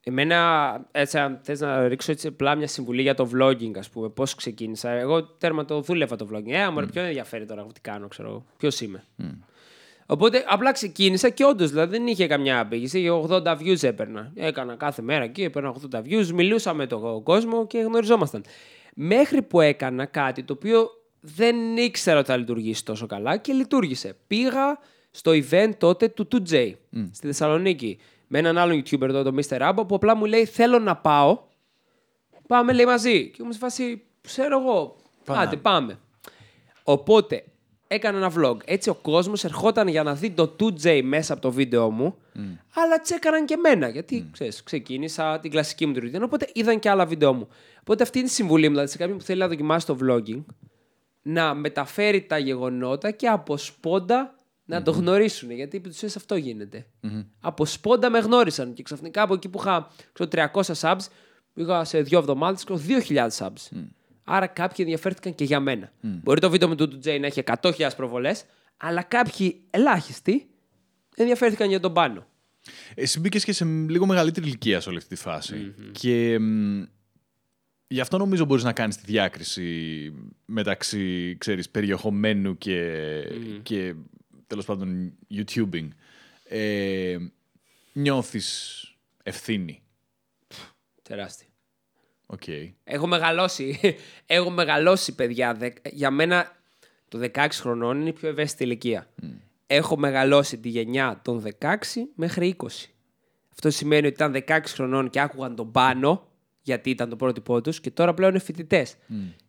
Εμένα, έτσι, αν θες να ρίξω έτσι απλά μια συμβουλή για το vlogging, ας πούμε, πώς ξεκίνησα. Εγώ τέρμα το δούλευα το vlogging. Ε, μωρέ, ποιον ενδιαφέρει τώρα τι κάνω, ξέρω εγώ. Ποιος είμαι. Οπότε απλά ξεκίνησα και όντως δηλαδή δεν είχε καμιά απήγηση. Για 80 views έπαιρνα. Έκανα κάθε μέρα εκεί, έπαιρνα 80 views, μιλούσα με τον κόσμο και γνωριζόμασταν. Μέχρι που έκανα κάτι το οποίο δεν ήξερα ότι θα λειτουργήσει τόσο καλά και λειτουργήσε. Πήγα στο event τότε του 2J στη Θεσσαλονίκη με έναν άλλον YouTuber εδώ, τον Mr. Abba, που απλά μου λέει Θέλω να πάω. Πάμε, λέει μαζί. Και μου σε φάση, ξέρω εγώ. Πάμε. Άντε, πάμε. Οπότε έκανα ένα vlog. Έτσι ο κόσμος ερχόταν για να δει το 2J μέσα από το βίντεο μου, αλλά τσέκαναν και εμένα. Γιατί ξέρεις, ξεκίνησα την κλασική μου ρουτίνα, οπότε είδαν και άλλα βίντεο μου. Οπότε αυτή είναι η συμβουλή μου, δηλαδή σε κάποιον που θέλει να δοκιμάσει το vlogging, να μεταφέρει τα γεγονότα και από σπόντα να το γνωρίσουν. Γιατί επί της ουσίας αυτό γίνεται. Από σπόντα με γνώρισαν και ξαφνικά από εκεί που είχα ξέρω, 300 subs, Πήγα σε δύο εβδομάδες και έχω 2.000 subs. Άρα κάποιοι ενδιαφέρθηκαν και για μένα. Μπορεί το βίντεο με του Τζέι να έχει 100.000 προβολές, αλλά κάποιοι ελάχιστοι ενδιαφέρθηκαν για τον πάνω. Εσύ μπήκες και σε λίγο μεγαλύτερη ηλικία σε όλη αυτή τη φάση Και μ, γι' αυτό νομίζω μπορείς να κάνεις τη διάκριση μεταξύ, ξέρεις, περιεχομένου και, και τέλος πάντων YouTubing. Ε, νιώθεις ευθύνη. Τεράστια. Οκ. Έχω μεγαλώσει. Έχω μεγαλώσει, παιδιά. Δε- Για μένα το 16 χρονών είναι η πιο ευαίσθητη ηλικία. Έχω μεγαλώσει τη γενιά των 16 μέχρι 20. Αυτό σημαίνει ότι ήταν 16 χρονών και άκουγαν τον πάνω, γιατί ήταν το πρότυπό τους, και τώρα πλέον είναι φοιτητές.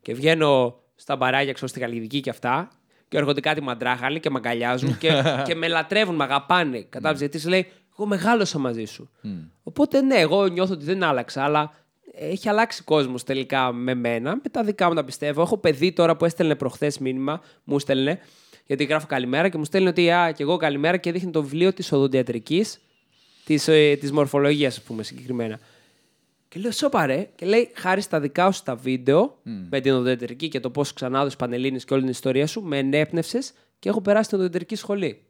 Και βγαίνω στα μπαράκια, ξέρω στη Γαλλική και αυτά, και έρχονται κάτι μαντράχαλοι και με αγκαλιάζουν και, και με λατρεύουν, με αγαπάνε. Κατάλαβες γιατί σου λέει, Εγώ μεγάλωσα μαζί σου. Οπότε ναι, εγώ νιώθω ότι δεν άλλαξα, αλλά έχει αλλάξει κόσμος τελικά με μένα, με τα δικά μου τα πιστεύω. Έχω παιδί τώρα που έστελνε προχθές μήνυμα, μου έστελνε, γιατί γράφω καλημέρα και μου στέλνει ότι Α, και εγώ καλημέρα και δείχνει το βιβλίο της οδοντιατρικής, της της μορφολογίας, ας πούμε συγκεκριμένα. Και λέω, σώπα ρε. Και λέει, χάρη στα δικά σου τα βίντεο, με την οδοντιατρική και το πώς ξανά έδωσε πανελίνη και όλη την ιστορία σου, με ενέπνευσες και έχω περάσει την οδοντιατρική σχολή.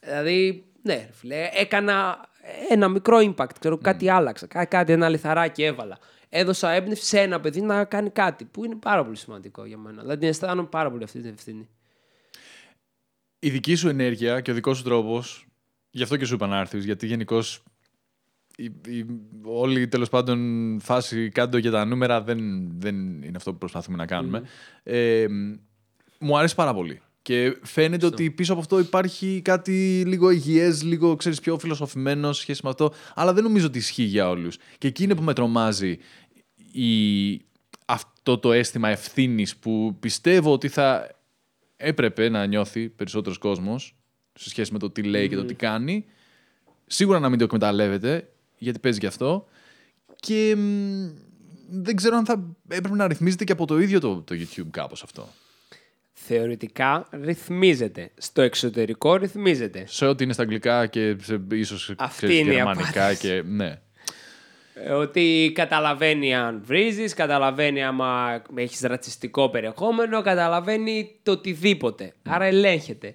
Δηλαδή, ναι, ρε φίλε, έκανα ένα μικρό impact. Ξέρω, κάτι άλλαξα. Κά- Κάτι, ένα λιθαράκι έβαλα. Έδωσα έμπνευση σε ένα παιδί να κάνει κάτι που είναι πάρα πολύ σημαντικό για μένα. Δηλαδή, την αισθάνομαι πάρα πολύ αυτή την ευθύνη. Η δική σου ενέργεια και ο δικός σου τρόπος, γι' αυτό και σου είπα να έρθεις, γιατί γενικώς η, η, όλη τέλος πάντων φάση κάτω για τα νούμερα δεν, δεν είναι αυτό που προσπαθούμε να κάνουμε. Ε, μου αρέσει πάρα πολύ. Και φαίνεται ότι πίσω από αυτό υπάρχει κάτι λίγο υγιές, λίγο ξέρεις, πιο φιλοσοφημένο σε σχέση με αυτό. Αλλά δεν νομίζω ότι ισχύει για όλους. Και εκεί είναι που με τρομάζει η, αυτό το αίσθημα ευθύνης που πιστεύω ότι θα έπρεπε να νιώθει περισσότερος κόσμος σε σχέση με το τι λέει και το τι κάνει. Σίγουρα να μην το εκμεταλλεύεται, γιατί παίζει γι' αυτό. Και μ, δεν ξέρω αν θα έπρεπε να ρυθμίζεται και από το ίδιο το, το YouTube κάπως αυτό. Θεωρητικά ρυθμίζεται. Στο εξωτερικό ρυθμίζεται. Σε ό,τι είναι στα αγγλικά και σε, ίσως Αυτή ξέρεις, είναι η γερμανικά απάντηση. και ναι. Ε, Ότι καταλαβαίνει αν βρίζεις, καταλαβαίνει άμα έχεις ρατσιστικό περιεχόμενο, καταλαβαίνει το οτιδήποτε. Άρα ελέγχεται.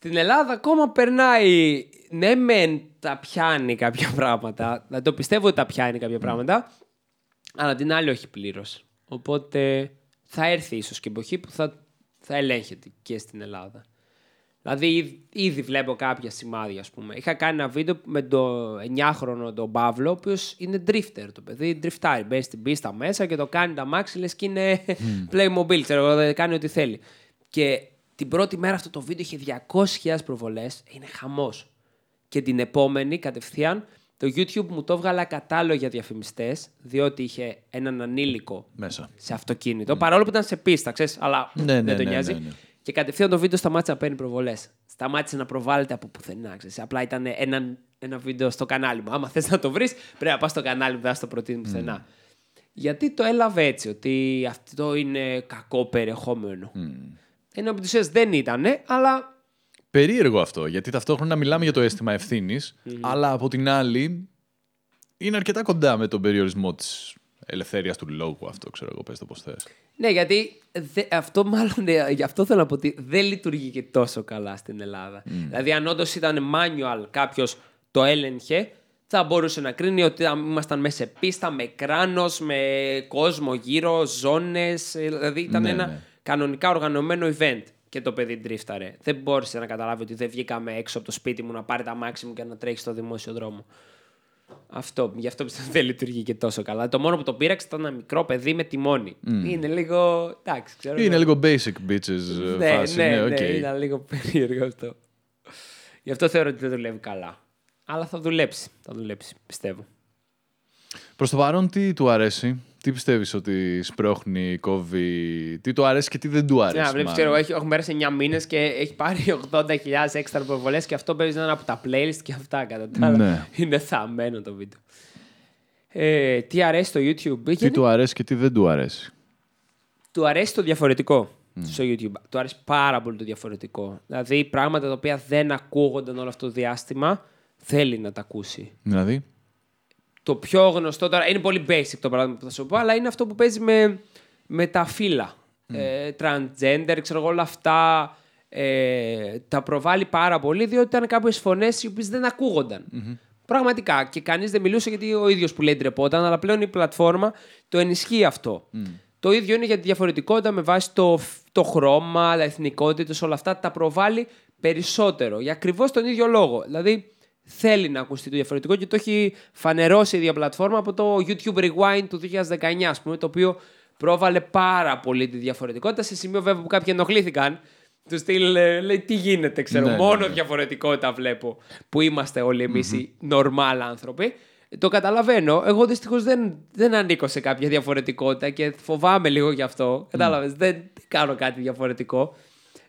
Στην Ελλάδα ακόμα περνάει, ναι μεν τα πιάνει κάποια πράγματα, να το πιστεύω ότι τα πιάνει κάποια πράγματα, αλλά την άλλη όχι πλήρως. Οπότε θα έρθει ίσως και εποχή που θα, θα ελέγχεται και στην Ελλάδα. Δηλαδή, ήδη- ήδη βλέπω κάποια σημάδια, ας πούμε. Είχα κάνει ένα βίντεο με το 9χρονο τον Παύλο, ο οποίος είναι drifter. Το παιδί ντριφτάρει. Μπαίνει στην πίστα μέσα και το κάνει τα μάξι, λες και είναι Playmobil. Ξέρω εγώ, δεν κάνει ό,τι θέλει. Και την πρώτη μέρα αυτό το βίντεο είχε 200.000 προβολές. Είναι χαμός. Και την επόμενη, κατευθείαν, το YouTube μου το έβγαλε κατάλογο για διαφημιστές, διότι είχε έναν ανήλικο Μέσα. σε αυτοκίνητο. Παρόλο που ήταν σε πίστα, ξέρεις, αλλά Ναι, ναι, δεν τον ναι, νοιάζει. ναι, ναι. Και κατευθείαν το βίντεο σταμάτησε να παίρνει προβολές. Σταμάτησε να προβάλλεται από πουθενά. Ξέρεις. Απλά ήταν ένα, ένα βίντεο στο κανάλι μου. Άμα θες να το βρεις, πρέπει να πας στο κανάλι μου, δεν θα στο προτείνει πουθενά. Γιατί το έλαβε έτσι, ότι αυτό είναι κακό περιεχόμενο. Ενώ από τις δεν ήταν, αλλά Περίεργο αυτό, γιατί ταυτόχρονα μιλάμε για το αίσθημα ευθύνης, αλλά από την άλλη είναι αρκετά κοντά με τον περιορισμό της ελευθερίας του λόγου αυτό, ξέρω εγώ, πες το πώς θες. Ναι, γιατί δε- αυτό μάλλον, ε, γι' αυτό θέλω να πω ότι δεν λειτουργεί και τόσο καλά στην Ελλάδα. Δηλαδή, αν όντως ήταν manual, κάποιος το έλεγχε, θα μπορούσε να κρίνει ότι ήμασταν μέσα σε πίστα, με κράνος, με κόσμο γύρω, ζώνες, ε, δηλαδή ήταν Ναι, ένα ναι. Κανονικά οργανωμένο event και το παιδί ντρίφταρε. Δεν μπόρεσε να καταλάβει ότι δεν βγήκαμε έξω από το σπίτι μου να πάρει τ' αμάξι μου και να τρέχει στο δημόσιο δρόμο. Αυτό, γι' αυτό πιστεύω δεν λειτουργεί και τόσο καλά. Το μόνο που το πείραξε ήταν ένα μικρό παιδί με τιμόνι. Είναι λίγο. Εντάξει, ξέρω. Είναι εγώ. λίγο basic bitches ε, Ναι, φάση, ναι, ναι, ναι, οκ. ήταν λίγο περίεργο αυτό. Γι' αυτό θεωρώ ότι δεν δουλεύει καλά. Αλλά θα δουλέψει. Θα δουλέψει, πιστεύω. Προς το παρόν τι του αρέσει, τι πιστεύεις ότι σπρώχνει, κόβει, τι του αρέσει και τι δεν του αρέσει. Ναι, βλέπεις, μάλλον; ξέρω, έχει, έχουν πέρασει 9 μήνες και έχει πάρει 80.000 έξτρα προβολέ και αυτό παίζει να είναι από τα playlist και αυτά. Κατά τα άλλα. Ναι. Είναι θαμμένο το βίντεο. Ε, τι αρέσει στο YouTube. Τι Γιατί του αρέσει και τι δεν του αρέσει. του αρέσει το διαφορετικό στο YouTube. Του αρέσει πάρα πολύ το διαφορετικό. Δηλαδή πράγματα τα οποία δεν ακούγονταν όλο αυτό το διάστημα θέλει να τα ακούσει. Δηλαδή, το πιο γνωστό τώρα, είναι πολύ basic το παράδειγμα που θα σου πω, αλλά είναι αυτό που παίζει με, με τα φύλλα. Ε, transgender, ξέρω εγώ, όλα αυτά ε, τα προβάλλει πάρα πολύ, διότι ήταν κάποιες φωνές οι οποίες δεν ακούγονταν. Πραγματικά. Και κανείς δεν μιλούσε γιατί ο ίδιος που λέει ντρεπόταν, αλλά πλέον η πλατφόρμα το ενισχύει αυτό. Το ίδιο είναι για τη διαφορετικότητα με βάση το, το χρώμα, τα εθνικότητες, όλα αυτά. Τα προβάλλει περισσότερο. Για ακριβώς τον ίδιο λόγο. Δηλαδή θέλει να ακουστεί το διαφορετικό και το έχει φανερώσει η ίδια πλατφόρμα από το YouTube Rewind του 2019, ας πούμε, το οποίο πρόβαλε πάρα πολύ τη διαφορετικότητα σε σημείο βέβαια που κάποιοι ενοχλήθηκαν. Του στυλ ε, λέει τι γίνεται, ξέρω. Ναι, ναι, μόνο ναι. διαφορετικότητα βλέπω που είμαστε όλοι εμείς οι normal άνθρωποι. Το καταλαβαίνω. Εγώ δυστυχώς δεν, δεν ανήκω σε κάποια διαφορετικότητα και φοβάμαι λίγο γι' αυτό. Κατάλαβες. Δεν κάνω κάτι διαφορετικό.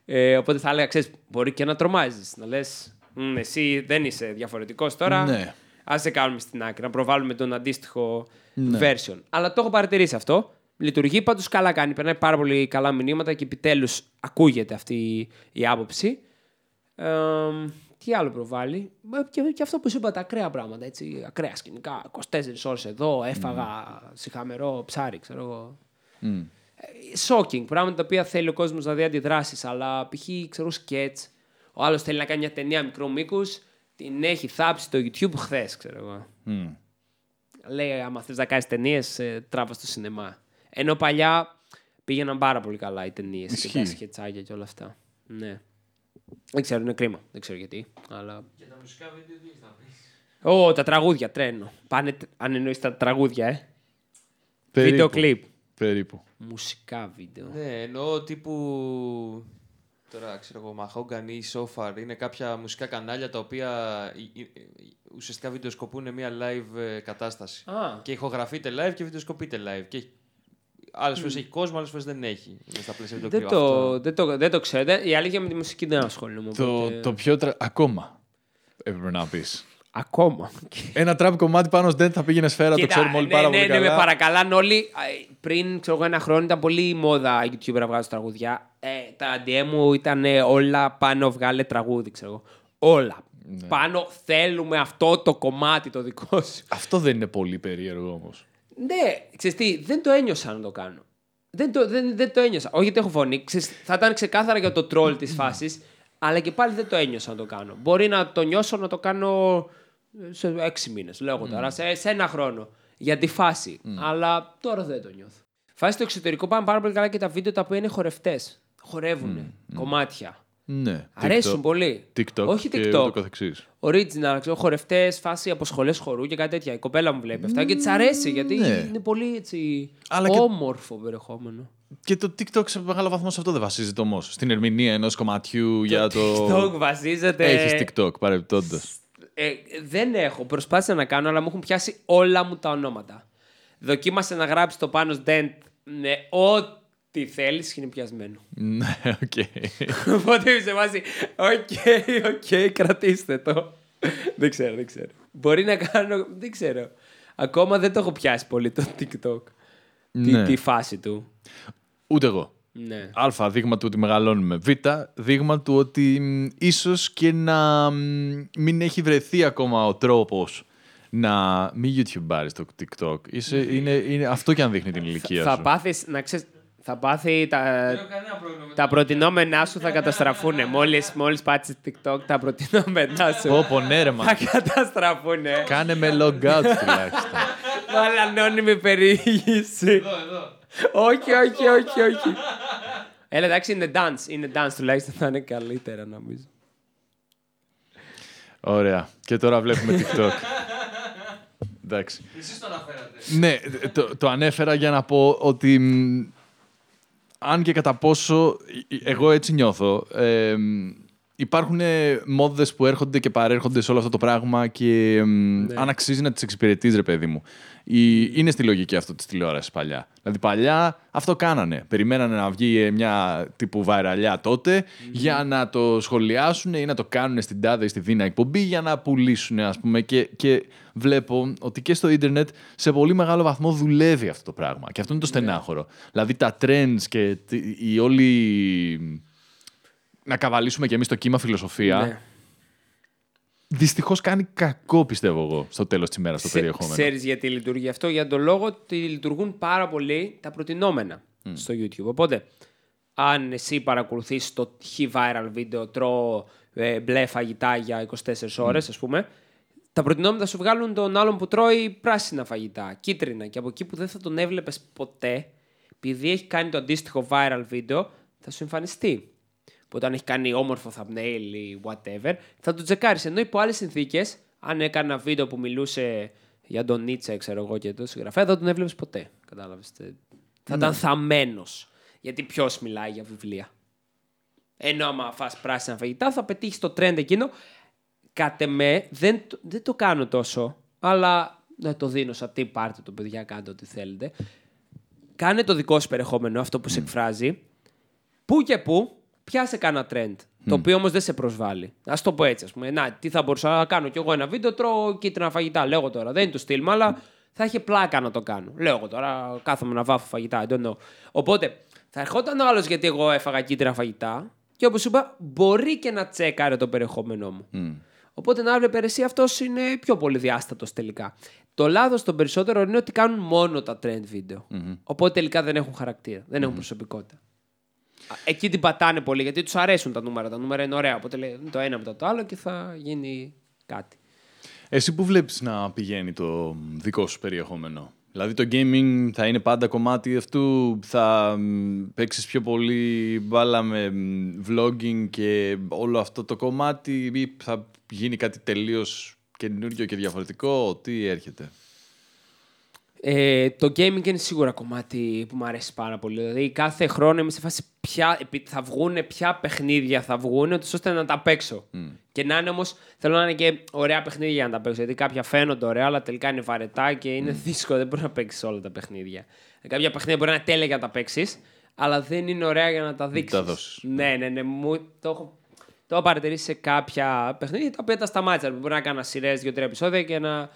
Ε, οπότε θα έλεγα, ξέρεις, μπορεί και να τρομάζεις. Να λες, εσύ δεν είσαι διαφορετικός τώρα. Ναι. Α σε κάνουμε στην άκρη, να προβάλλουμε τον αντίστοιχο Ναι. version. Αλλά το έχω παρατηρήσει αυτό. Λειτουργεί πάντως καλά κάνει. Περνάει πάρα πολύ καλά μηνύματα και επιτέλους ακούγεται αυτή η άποψη. Ε, τι άλλο προβάλλει; Ε, Και, και αυτό που σου είπα, τα ακραία πράγματα. Έτσι, ακραία σκηνικά. 24 ώρες εδώ, έφαγα σιχαμερό ψάρι, ξέρω εγώ. Μμ. Ε, Shocking, πράγματα τα οποία θέλει ο κόσμος να δει αντιδράσεις. Αλλά π.χ. ξέρω σκέτς. Ο άλλος θέλει να κάνει μια ταινία μικρού μήκους. Την έχει θάψει το YouTube χθες, ξέρω εγώ. Μμ. Λέει, άμα θες να κάνεις ταινίες, ε, τράβα στο σινεμά. Ενώ παλιά πήγαιναν πάρα πολύ καλά οι ταινίες και Ισχύει. τα σκετσάκια και όλα αυτά. Ναι. Δεν ξέρω, είναι κρίμα. Δεν ξέρω γιατί. Αλλά... Για τα μουσικά βίντεο τι έχεις να πεις; Ω, τα τραγούδια, τρένο. Πάνε, αν εννοείς τα τραγούδια, ε. Περίπου. Βίντεο κλιπ. Περίπου. Μουσικά βίντεο. Ναι, εννοώ τύπου. Τώρα ξέρω εγώ, Mahogany ή Sofar είναι κάποια μουσικά κανάλια τα οποία ε, ε, ε, ουσιαστικά βιντεοσκοπούν μια live ε, κατάσταση. Α, Και ηχογραφείται live και βιντεοσκοπείται live. Και άλλες φορές έχει κόσμο, άλλες φορές δεν έχει. Είναι στα πλαίσια δεν βιντεοκλειπ. το, δεν, το, δεν το ξέρετε. Η αλήθεια με τη μουσική δεν ασχολούμαι. Το, οπότε- το πιο. Τρα... Ακόμα. Έπρεπε να πεις. Ακόμα. Ένα τραπ κομμάτι πάνω δεν θα πήγαινε σφαίρα, το Κοίτα, ξέρουμε όλοι ναι, πάρα ναι, πολύ ναι, καλά. με παρακαλάνε όλοι. Α, Πριν ξέρω εγώ, ένα χρόνο ήταν πολύ μόδα YouTube να βγάζουν τραγουδιά. Ε, τα DM μου ήταν ε, όλα πάνω βγάλε τραγούδι, ξέρω εγώ. Όλα. Ναι. Πάνω θέλουμε αυτό το κομμάτι το δικό σου. Αυτό δεν είναι πολύ περίεργο όμως. Ναι, ξέρεις τι, δεν το ένιωσα να το κάνω. Δεν το, δεν, δεν το ένιωσα. Όχι ότι έχω φωνή. Ξέρεις, θα ήταν ξεκάθαρα για το τρόλ της φάσης, αλλά και πάλι δεν το ένιωσα να το κάνω. Μπορεί να το νιώσω να το κάνω σε έξι μήνες, λέω εγώ τώρα, σε, σε ένα χρόνο. Για τη φάση. Αλλά τώρα δεν το νιώθω. Φάση στο εξωτερικό πάνε πάρα πολύ καλά και τα βίντεο τα οποία είναι χορευτές. Χορεύουν κομμάτια. Ναι. Αρέσουν TikTok, πολύ. TikTok Όχι και TikTok. ούτω καθεξής. Original, ξέρω, χορευτές, φάση από σχολές χορού και κάτι τέτοια. Η κοπέλα μου βλέπει αυτά και της αρέσει γιατί Ναι. είναι πολύ έτσι. Αλλά και- όμορφο περιεχόμενο. Και το TikTok σε μεγάλο βαθμό σε αυτό δεν βασίζεται όμως. Στην ερμηνεία ενός κομματιού για το. TikTok βασίζεται. Έχεις TikTok, παρεμπιπτόντως. Ε, δεν έχω. Προσπάθησα να κάνω, αλλά μου έχουν πιάσει όλα μου τα ονόματα. Δοκίμασε να γράψει το Panos Dent με ό,τι θέλεις είναι πιασμένο. ναι, οκ. Οπότε είμαι σε φάση. Οκ, οκ, κρατήστε το. δεν ξέρω, δεν ξέρω. Μπορεί να κάνω. Δεν ξέρω. Ακόμα δεν το έχω πιάσει πολύ το TikTok. Τη, Ναι. τη φάση του. Ούτε εγώ. Ναι. Α, δείγμα του ότι μεγαλώνουμε. Β, δείγμα του ότι μ, ίσως και να μ, μην έχει βρεθεί ακόμα ο τρόπος να μην YouTubeάρεις το TikTok. Είσαι, είναι, είναι αυτό και αν δείχνει την ηλικία θα σου. πάθεις, να ξέρεις, θα πάθει τα, κανένα πρόβλημα με τα προτινόμενά σου θα καταστραφούν. μόλις, μόλις πάτσεις TikTok, τα προτινόμενά σου Πω, πω, ναι, ρε, θα μα. καταστραφούν. Κάνε με log out τουλάχιστον. Βάλε ανώνυμη περιήγηση. Εδώ, εδώ. Όχι, όχι, όχι, όχι. Έλα, εντάξει, είναι dance. Είναι dance τουλάχιστον θα είναι καλύτερα νομίζω. Ωραία. Και τώρα βλέπουμε TikTok. Εντάξει. Εσείς το αναφέρατε. Ναι, το, το ανέφερα για να πω ότι μ, αν και κατά πόσο ε, εγώ έτσι νιώθω, ε, μ, υπάρχουν μόδες που έρχονται και παρέρχονται σε όλο αυτό το πράγμα και μ, αν αξίζει να τις εξυπηρετείς ρε παιδί μου. Η, είναι στη λογική αυτό της τηλεόρασης παλιά. Δηλαδή παλιά αυτό κάνανε. Περιμένανε να βγει ε, μια τύπου βαϊραλιά τότε για να το σχολιάσουν ή να το κάνουν στην τάδε ή στη δίνα εκπομπή για να πουλήσουν ας πούμε και, και βλέπω ότι και στο ίντερνετ σε πολύ μεγάλο βαθμό δουλεύει αυτό το πράγμα και αυτό είναι το στενάχωρο. Δηλαδή τα trends και τη- η όλη να καβαλήσουμε κι εμείς το κύμα φιλοσοφία Ναι. Δυστυχώς κάνει κακό, πιστεύω εγώ, στο τέλος της ημέρας στο περιεχόμενο. Ξέρεις γιατί λειτουργεί αυτό, για τον λόγο ότι λειτουργούν πάρα πολύ τα προτινόμενα στο YouTube. Οπότε, αν εσύ παρακολουθείς το χι viral βίντεο, τρώω ε, μπλε φαγητά για 24 ώρες, ας πούμε, τα προτινόμενα θα σου βγάλουν τον άλλον που τρώει πράσινα φαγητά, κίτρινα. Και από εκεί που δεν θα τον έβλεπες ποτέ, επειδή έχει κάνει το αντίστοιχο viral βίντεο, θα σου εμφανιστεί. Οπότε αν έχει κάνει όμορφο thumbnail ή whatever, θα το τσεκάρεις. Ενώ υπό άλλες συνθήκες, αν έκανε ένα βίντεο που μιλούσε για τον Νίτσε, ξέρω εγώ και το συγγραφέα, δεν τον έβλεπες ποτέ. Κατάλαβες. Θα ήταν θαμμένος. Γιατί ποιος μιλάει για βιβλία. Ενώ άμα φας πράσινα φαγητά θα πετύχεις το trend εκείνο. Κατ' εμέ δεν, το- δεν το κάνω τόσο, αλλά να το δίνω σαν τι πάρτε το παιδιά, κάντε ό,τι θέλετε. Κάνε το δικό σου περιεχόμενο, αυτό που σε εκφράζει. Πού και πού, πιάσε κάνα trend. Το οποίο όμως δεν σε προσβάλλει. Α το πω έτσι, ας πούμε. Να, τι θα μπορούσα να κάνω κι εγώ ένα βίντεο, τρώω κίτρινα φαγητά. Λέω εγώ τώρα. Δεν είναι το στυλ μου, αλλά θα είχε πλάκα να το κάνω. Λέω εγώ τώρα, κάθομαι να βάφω φαγητά. I don't know. Οπότε, θα ερχόταν ο άλλος γιατί εγώ έφαγα κίτρινα φαγητά. Και όπως είπα, μπορεί και να τσέκαρε το περιεχόμενό μου. Οπότε να έβλεπε εσύ αυτός είναι πιο πολύ διάστατος τελικά. Το λάθος των περισσότερων είναι ότι κάνουν μόνο τα trend βίντεο. Οπότε τελικά δεν έχουν χαρακτήρα, δεν έχουν προσωπικότητα. Α, Εκεί την πατάνε πολύ γιατί τους αρέσουν τα νούμερα. Τα νούμερα είναι ωραία. Οπότε λέει το ένα μετά το άλλο και θα γίνει κάτι. Εσύ που βλέπεις να πηγαίνει το δικό σου περιεχόμενο; Δηλαδή το gaming θα είναι πάντα κομμάτι αυτού, θα μ, παίξεις πιο πολύ μπάλα με μ, vlogging και όλο αυτό το κομμάτι ή θα γίνει κάτι τελείως καινούριο και διαφορετικό, τι έρχεται; Ε, το gaming είναι σίγουρα κομμάτι που μου αρέσει πάρα πολύ. Δηλαδή κάθε χρόνο είμαι σε φάση ποια, επί- θα βγουν, ποια παιχνίδια θα βγουν, ούτως ώστε να τα παίξω. Και να είναι όμως, θέλω να είναι και ωραία παιχνίδια για να τα παίξω. Γιατί κάποια φαίνονται ωραία, αλλά τελικά είναι βαρετά και είναι δύσκολο. Δεν μπορείς να παίξεις όλα τα παιχνίδια. Ε, Κάποια παιχνίδια μπορεί να είναι τέλεια για να τα παίξεις, αλλά δεν είναι ωραία για να τα δείξεις. τα δώσεις. Ναι, ναι, ναι. Μου, το, έχω, το έχω παρατηρήσει σε κάποια παιχνίδια τα οποία τα σταμάτησα. Μπορεί να κάνω σειρές δύο-τρία επεισόδια και να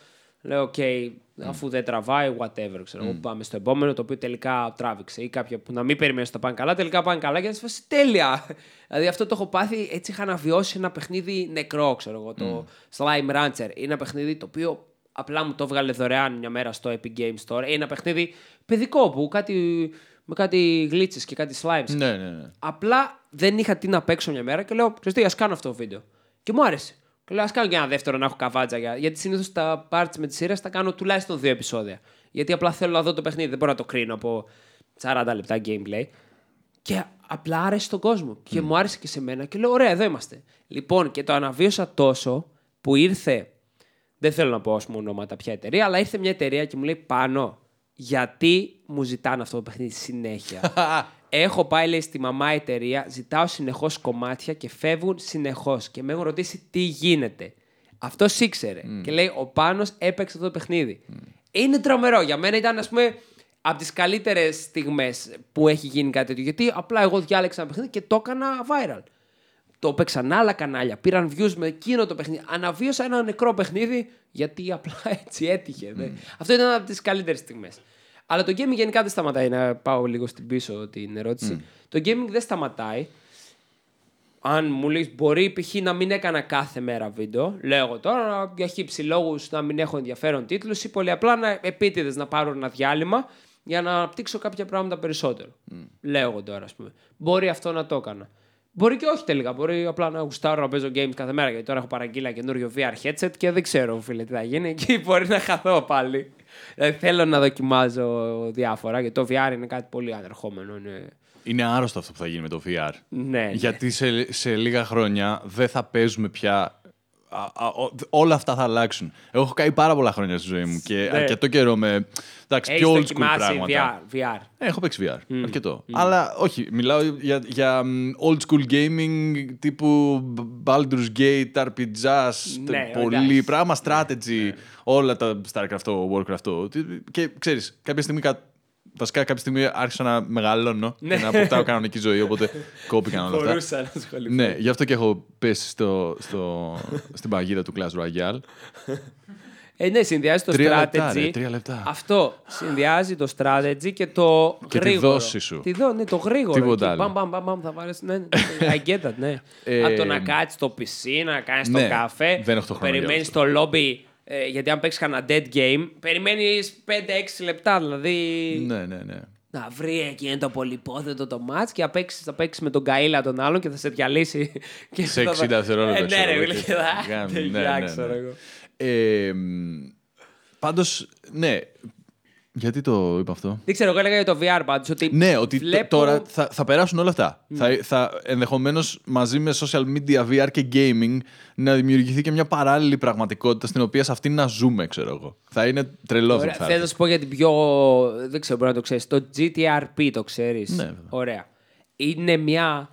λέω: OK, αφού δεν τραβάει, whatever. Ξέρω, εγώ, Πάμε στο επόμενο το οποίο τελικά τράβηξε. Ή κάποια που να μην περιμένει ότι θα πάνε καλά, τελικά πάνε καλά και να σε φάση τέλεια. δηλαδή αυτό το έχω πάθει. Έτσι είχα να βιώσει ένα παιχνίδι νεκρό, ξέρω εγώ. Το Slime Rancher. Είναι ένα παιχνίδι το οποίο απλά μου το έβγαλε δωρεάν μια μέρα στο Epic Game Store. Είναι ένα παιχνίδι παιδικό που κάτι, με κάτι glitches και κάτι slimes. Ναι, ναι, ναι. Απλά δεν είχα τι να παίξω μια μέρα και λέω: Ξέρετε, ας κάνω αυτό το βίντεο. Και μου άρεσε. Και λέω: Α κάνω και ένα δεύτερο να έχω καβάτζα. Για... Γιατί συνήθως τα parts με τη σειρά τα κάνω τουλάχιστον δύο επεισόδια. Γιατί απλά θέλω να δω το παιχνίδι. Δεν μπορώ να το κρίνω από 40 λεπτά gameplay. Και απλά άρεσε στον κόσμο. Και μου άρεσε και σε μένα. Και λέω: Ωραία, εδώ είμαστε. Λοιπόν, και το αναβίωσα τόσο που ήρθε. Δεν θέλω να πω ας πούμε ονόματα ποια εταιρεία, αλλά ήρθε μια εταιρεία και μου λέει πάνω. Γιατί μου ζητάνε αυτό το παιχνίδι συνέχεια; Έχω πάει, λέει, στη μαμά εταιρεία, ζητάω συνεχώς κομμάτια και φεύγουν συνεχώς. Και με έχουν ρωτήσει τι γίνεται. Αυτό ήξερε. Και λέει: Ο Πάνος έπαιξε αυτό το παιχνίδι. Είναι τρομερό. Για μένα ήταν, ας πούμε, από τις καλύτερες στιγμές που έχει γίνει κάτι τέτοιο. Γιατί απλά εγώ διάλεξα ένα παιχνίδι και το έκανα viral. Το έπαιξαν άλλα κανάλια. Πήραν views με εκείνο το παιχνίδι. Αναβίωσα ένα νεκρό παιχνίδι γιατί απλά έτσι έτυχε. δε. Αυτό ήταν από τις καλύτερες στιγμές. Αλλά το gaming γενικά δεν σταματάει. Να πάω λίγο στην πίσω την ερώτηση. Το gaming δεν σταματάει. Αν μου λέει μπορεί π.χ. να μην έκανα κάθε μέρα βίντεο, λέω εγώ τώρα για χύψη λόγους να μην έχω ενδιαφέρον τίτλους ή πολύ απλά να επίτηδες να πάρω ένα διάλειμμα για να αναπτύξω κάποια πράγματα περισσότερο. Λέω εγώ τώρα, ας πούμε. Μπορεί αυτό να το έκανα. Μπορεί και όχι τελικά. Μπορεί απλά να γουστάρω να παίζω games κάθε μέρα. Γιατί τώρα έχω παραγγείλει ένα καινούριο VR headset και δεν ξέρω, φίλε, τι θα γίνει. Εκεί μπορεί να χαθώ πάλι. Δηλαδή θέλω να δοκιμάζω διάφορα γιατί το VR είναι κάτι πολύ ανερχόμενο. Είναι... Είναι άρρωστο αυτό που θα γίνει με το VR. Ναι, Γιατί σε, σε λίγα χρόνια δεν θα παίζουμε πια. Α, α, ο- όλα αυτά θα αλλάξουν. Εγώ έχω κάνει πάρα πολλά χρόνια στη ζωή μου και Ναι. αρκετό καιρό με εντάξει, Έχεις πιο old school δοκιμάσει πράγματα. VR. VR. Ε, έχω παίξει VR. Αρκετό. Αλλά όχι, μιλάω για, για μ, old school gaming τύπου Baldur's Gate, RPGs, Ναι, πολύ εντάξει. πράγμα, strategy, όλα τα StarCraft, Warcraft. Και ξέρεις, κάποια στιγμή, κα- βασικά κάποια στιγμή άρχισα να μεγαλώνω Ναι. και να αποκτάω κανονική ζωή, οπότε κόπηκαν όλα αυτά. Μπορούσα να ασχοληθώ. Ναι, γι' αυτό και έχω πέσει στο, στο, στην παγίδα του Clash Royale. Ε, ναι, συνδυάζει το Τρία strategy. λεπτά, ρε, τρία λεπτά. Αυτό συνδυάζει το strategy και το Και τη γρήγορο. δόση σου. Τη δό, ναι, το γρήγορο. Τίποτα εκεί. άλλο. Μπαμ, μπαμ, μπαμ, μπαμ, θα βάλεις, ναι, ναι, I get that, ναι. Ε, Από το να κάτσεις στο πισί, να κάνεις ναι, το καφέ. δεν έχω το χρόνο για Περιμένει αυτό. στο lobby. Ε, γιατί αν παίξεις κανένα dead game, περιμένεις 5-6 λεπτά. Δηλαδή. Ναι, ναι, ναι. Να βρει εκεί το πολυπόθετο το μάτς και θα παίξεις θα παίξεις με τον Καΐλα τον άλλον και θα σε διαλύσει. Και Σε θα- 60 δευτερόλεπτα. Ε, ναι, ξέρω ρε, εγώ, φίλε, και και θα. κάνει, τελειά, ναι, ναι, ξέρω ναι. εγώ. Ε, μ, πάντως, ναι. Γιατί το είπα αυτό; Δεν ξέρω, εγώ έλεγα για το VR πάντως ότι. Ναι, ότι τ- βλέπω... τώρα θα, θα περάσουν όλα αυτά. Θα, θα ενδεχομένως μαζί με social media, VR και gaming να δημιουργηθεί και μια παράλληλη πραγματικότητα στην οποία σε αυτή να ζούμε, ξέρω εγώ. Θα είναι τρελό αυτό Ωραία, που θα θέλω να έρθει. σου πω για την πιο. Δεν ξέρω, μπορεί να το ξέρεις. Το GTRP το ξέρεις; Ναι, βέβαια. Ωραία. Είναι μια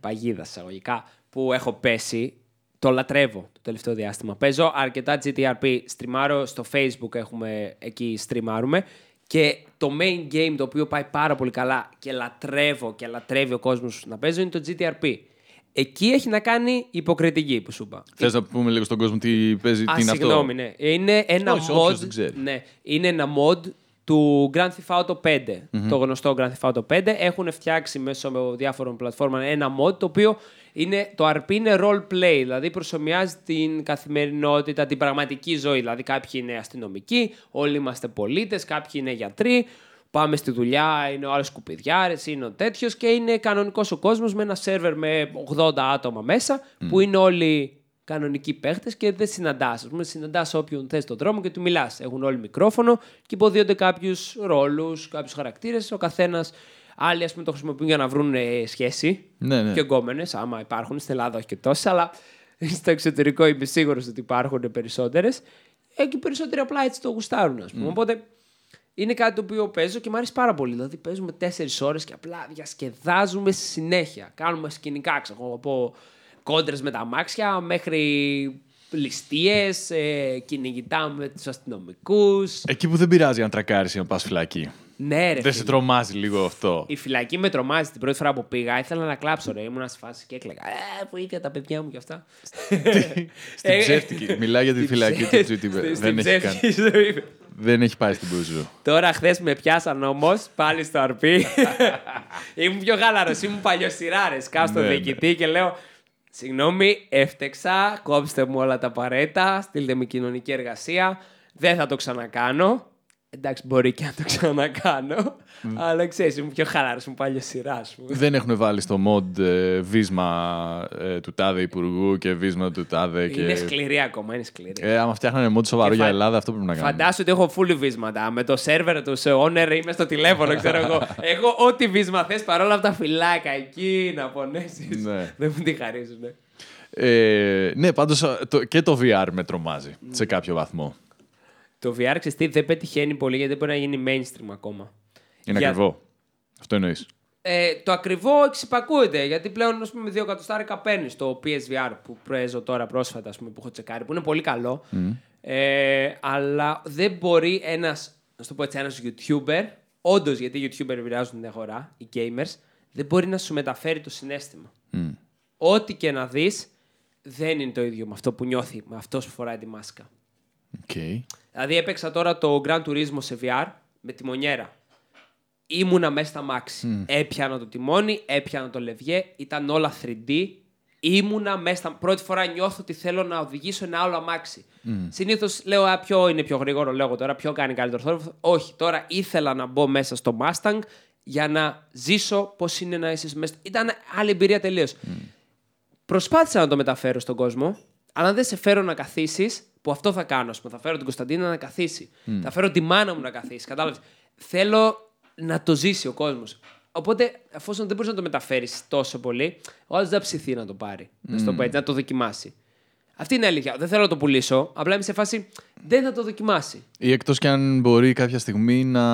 παγίδα εισαγωγικά που έχω πέσει. Το λατρεύω το τελευταίο διάστημα. Παίζω αρκετά GTRP. Στριμάρω στο Facebook, έχουμε εκεί στριμάρουμε. Και το main game το οποίο πάει πάρα πολύ καλά και λατρεύω και λατρεύει ο κόσμος να παίζω είναι το GTRP. Εκεί έχει να κάνει η υποκριτική που σου είπα. Θες να πούμε λίγο στον κόσμο τι παίζει, Α, τι είναι συγγνώμη, αυτό. ναι. Είναι ένα Όχι, όποιος mod. δεν ξέρει. Ναι, είναι ένα mod του Grand Theft Auto 5. Το γνωστό Grand Theft Auto 5. Έχουν φτιάξει μέσω διάφορων πλατφόρμων ένα mod το οποίο είναι, το RP είναι role play, δηλαδή προσωμιάζει την καθημερινότητα, την πραγματική ζωή. Δηλαδή κάποιοι είναι αστυνομικοί, όλοι είμαστε πολίτες, κάποιοι είναι γιατροί, Πάμε στη δουλειά, είναι ο άλλος σκουπιδιάρε, είναι ο τέτοιος και είναι κανονικός ο κόσμος με ένα σερβερ με 80 άτομα μέσα που είναι όλοι κανονικοί παίχτες και δεν συναντάς. Α πούμε, συναντάς όποιον θες στον δρόμο και του μιλάς. Έχουν όλοι μικρόφωνο και υποδίονται κάποιους ρόλους, κάποιους χαρακτήρες. Ο καθένας. Άλλοι, ας πούμε, το χρησιμοποιούν για να βρουν ε, σχέση. Ναι, ναι. Και γκόμενε, άμα υπάρχουν. Στην Ελλάδα όχι και τόσες, αλλά στο εξωτερικό είμαι σίγουρος ότι υπάρχουν περισσότερες. Εκεί περισσότεροι απλά έτσι το γουστάρουν, ας πούμε. Οπότε είναι κάτι το οποίο παίζω και μου αρέσει πάρα πολύ. Δηλαδή, παίζουμε 4 ώρες και απλά διασκεδάζουμε στη συνέχεια. Κάνουμε σκηνικά, ξέρω εγώ, από κόντρες με τα αμάξια μέχρι ληστείες, ε, κυνηγητά με τους αστυνομικούς. Εκεί που δεν πειράζει αν τρακάρεις ή αν πας φυλακή. Ναι, ρε. Δεν σε φίλε. τρομάζει λίγο αυτό. Η φυλακή με τρομάζει την πρώτη φορά που πήγα. Ήθελα να κλάψω, ρε. Ήμουν στη φάση και έκλαιγα. Ε, που είδα τα παιδιά μου κι αυτά. Στην Ε, ψεύτικη. Μιλάει για τη Στην φυλακή του ψε- GTV. στην- Δεν στην έχει ψεύτικη κάνει. ζωή. Δεν έχει πάει στην Μπούζου. Τώρα χθες με πιάσαν όμως πάλι στο αρπί. ήμουν πιο γάλαρος, ήμουν παλιοσυράρε. Κάω στο Ναι, ναι. διοικητή και λέω. Συγγνώμη, έφτεξα. Κόψτε μου όλα τα απαραίτητα. Στείλτε μου κοινωνική εργασία. Δεν θα το ξανακάνω. Εντάξει, μπορεί και να το ξανακάνω. Αλλά ξέρεις, ήμουν πιο χαλαρό, ήμουν παλιοσυρά, ας πούμε. Δεν έχουν βάλει στο mod ε, βίσμα ε, του τάδε υπουργού και βίσμα του τάδε. Και... Είναι σκληρή ακόμα, είναι σκληρή. Ε, άμα φτιάχνανε mod σοβαρό Και για φα- Ελλάδα, αυτό πρέπει να κάνουμε. Φαντάσου ότι έχω full βίσματα. Με το σερβερ του σε owner είμαι στο τηλέφωνο, ξέρω εγώ. Έχω ό,τι βίσμα θες παρόλα αυτά φυλάκα εκεί να πονέσεις. Ναι. Δεν μου τη χαρίζουν. Ε, ναι, πάντως και το VR με τρομάζει σε κάποιο βαθμό. Το VR ξέρεις τι, δεν πετυχαίνει πολύ γιατί δεν μπορεί να γίνει mainstream ακόμα. Είναι Για- ακριβό. Αυτό εννοείς. Ε, το ακριβό εξυπακούεται γιατί πλέον ας πούμε, 2 εκατοστάρικα παίρνεις το PSVR που παίζω τώρα πρόσφατα ας πούμε, που έχω τσεκάρει που είναι πολύ καλό. Ε, αλλά δεν μπορεί ένας, να σου το πω έτσι, ένας YouTuber, όντως γιατί οι YouTuber επηρεάζουν την αγορά, οι gamers, δεν μπορεί να σου μεταφέρει το συνέστημα. Ό,τι και να δεις, δεν είναι το ίδιο με αυτό που νιώθει, με αυτό που φοράει τη μάσκα. Okay. Δηλαδή έπαιξα τώρα το Gran Turismo σε VR με τη μονιέρα. Ήμουνα μέσα στα μάξι. Έπιανα το τιμόνι, έπιανα το λευγέ, ήταν όλα 3D. Ήμουνα μέσα στα... Πρώτη φορά νιώθω ότι θέλω να οδηγήσω ένα άλλο αμάξι. Mm. Συνήθως λέω, Α, ποιο είναι πιο γρήγορο, λέω εγώ τώρα, ποιο κάνει καλύτερο θόρυβο. Όχι, τώρα ήθελα να μπω μέσα στο Mustang για να ζήσω πώς είναι να είσαι μέσα. Ήταν άλλη εμπειρία τελείως. Προσπάθησα να το μεταφέρω στον κόσμο, αλλά αν δεν σε φέρω να καθίσεις, που αυτό θα κάνω. ας πούμε, Θα φέρω την Κωνσταντίνα να καθίσει. Θα φέρω τη μάνα μου να καθίσει. Κατάλαβες. Θέλω να το ζήσει ο κόσμος. Οπότε, εφόσον δεν μπορείς να το μεταφέρεις τόσο πολύ, ο άλλος δεν θα ψηθεί να το πάρει. Να σου το πω έτσι, να το δοκιμάσει. Αυτή είναι η αλήθεια. Δεν θέλω να το πουλήσω. Απλά είμαι σε φάση δεν θα το δοκιμάσει. Ή εκτός κι αν μπορεί κάποια στιγμή να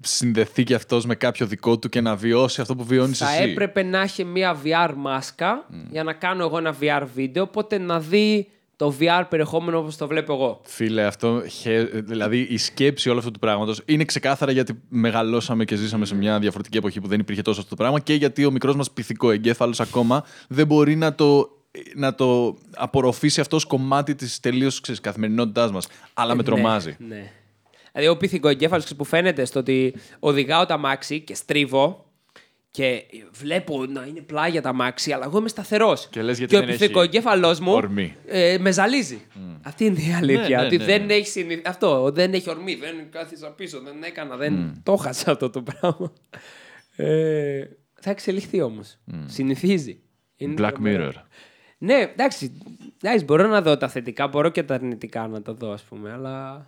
συνδεθεί κι αυτός με κάποιο δικό του και να βιώσει αυτό που βιώνεις Θα εσύ. έπρεπε να έχει μία VR μάσκα για να κάνω εγώ ένα VR βίντεο, οπότε να δει το VR περιεχόμενο όπως το βλέπω εγώ. Φίλε, αυτό, χε- δηλαδή η σκέψη όλου αυτού του πράγματος είναι ξεκάθαρα γιατί μεγαλώσαμε και ζήσαμε σε μια διαφορετική εποχή που δεν υπήρχε τόσο αυτό το πράγμα και γιατί ο μικρός μας πυθικό εγκέφαλος ακόμα δεν μπορεί να το να το απορροφήσει αυτό ως κομμάτι της τελείως ξέρεις, καθημερινότητάς μας. Αλλά με τρομάζει. Ναι. ναι. Δηλαδή, ο πυθικοεγκέφαλο που φαίνεται στο ότι οδηγάω τα μάξι και στρίβω και βλέπω να είναι πλάγια τα μάξι, αλλά εγώ είμαι σταθερός. Και λες γιατί ο δεν έχει πυθικοεγκέφαλό μου ορμή. ε, με ζαλίζει. Αυτή είναι η αλήθεια. Ναι, ναι, ότι ναι, δεν ναι. έχει συνηθ... Αυτό, δεν έχει ορμή. Δεν κάθισα πίσω, δεν έκανα. Δεν... Το έχασα αυτό το πράγμα. Ε, θα εξελιχθεί όμως. Συνηθίζει. Είναι Black τρομερό. Mirror. Ναι, εντάξει, εντάξει, μπορώ να δω τα θετικά, μπορώ και τα αρνητικά να τα δω, ας πούμε, αλλά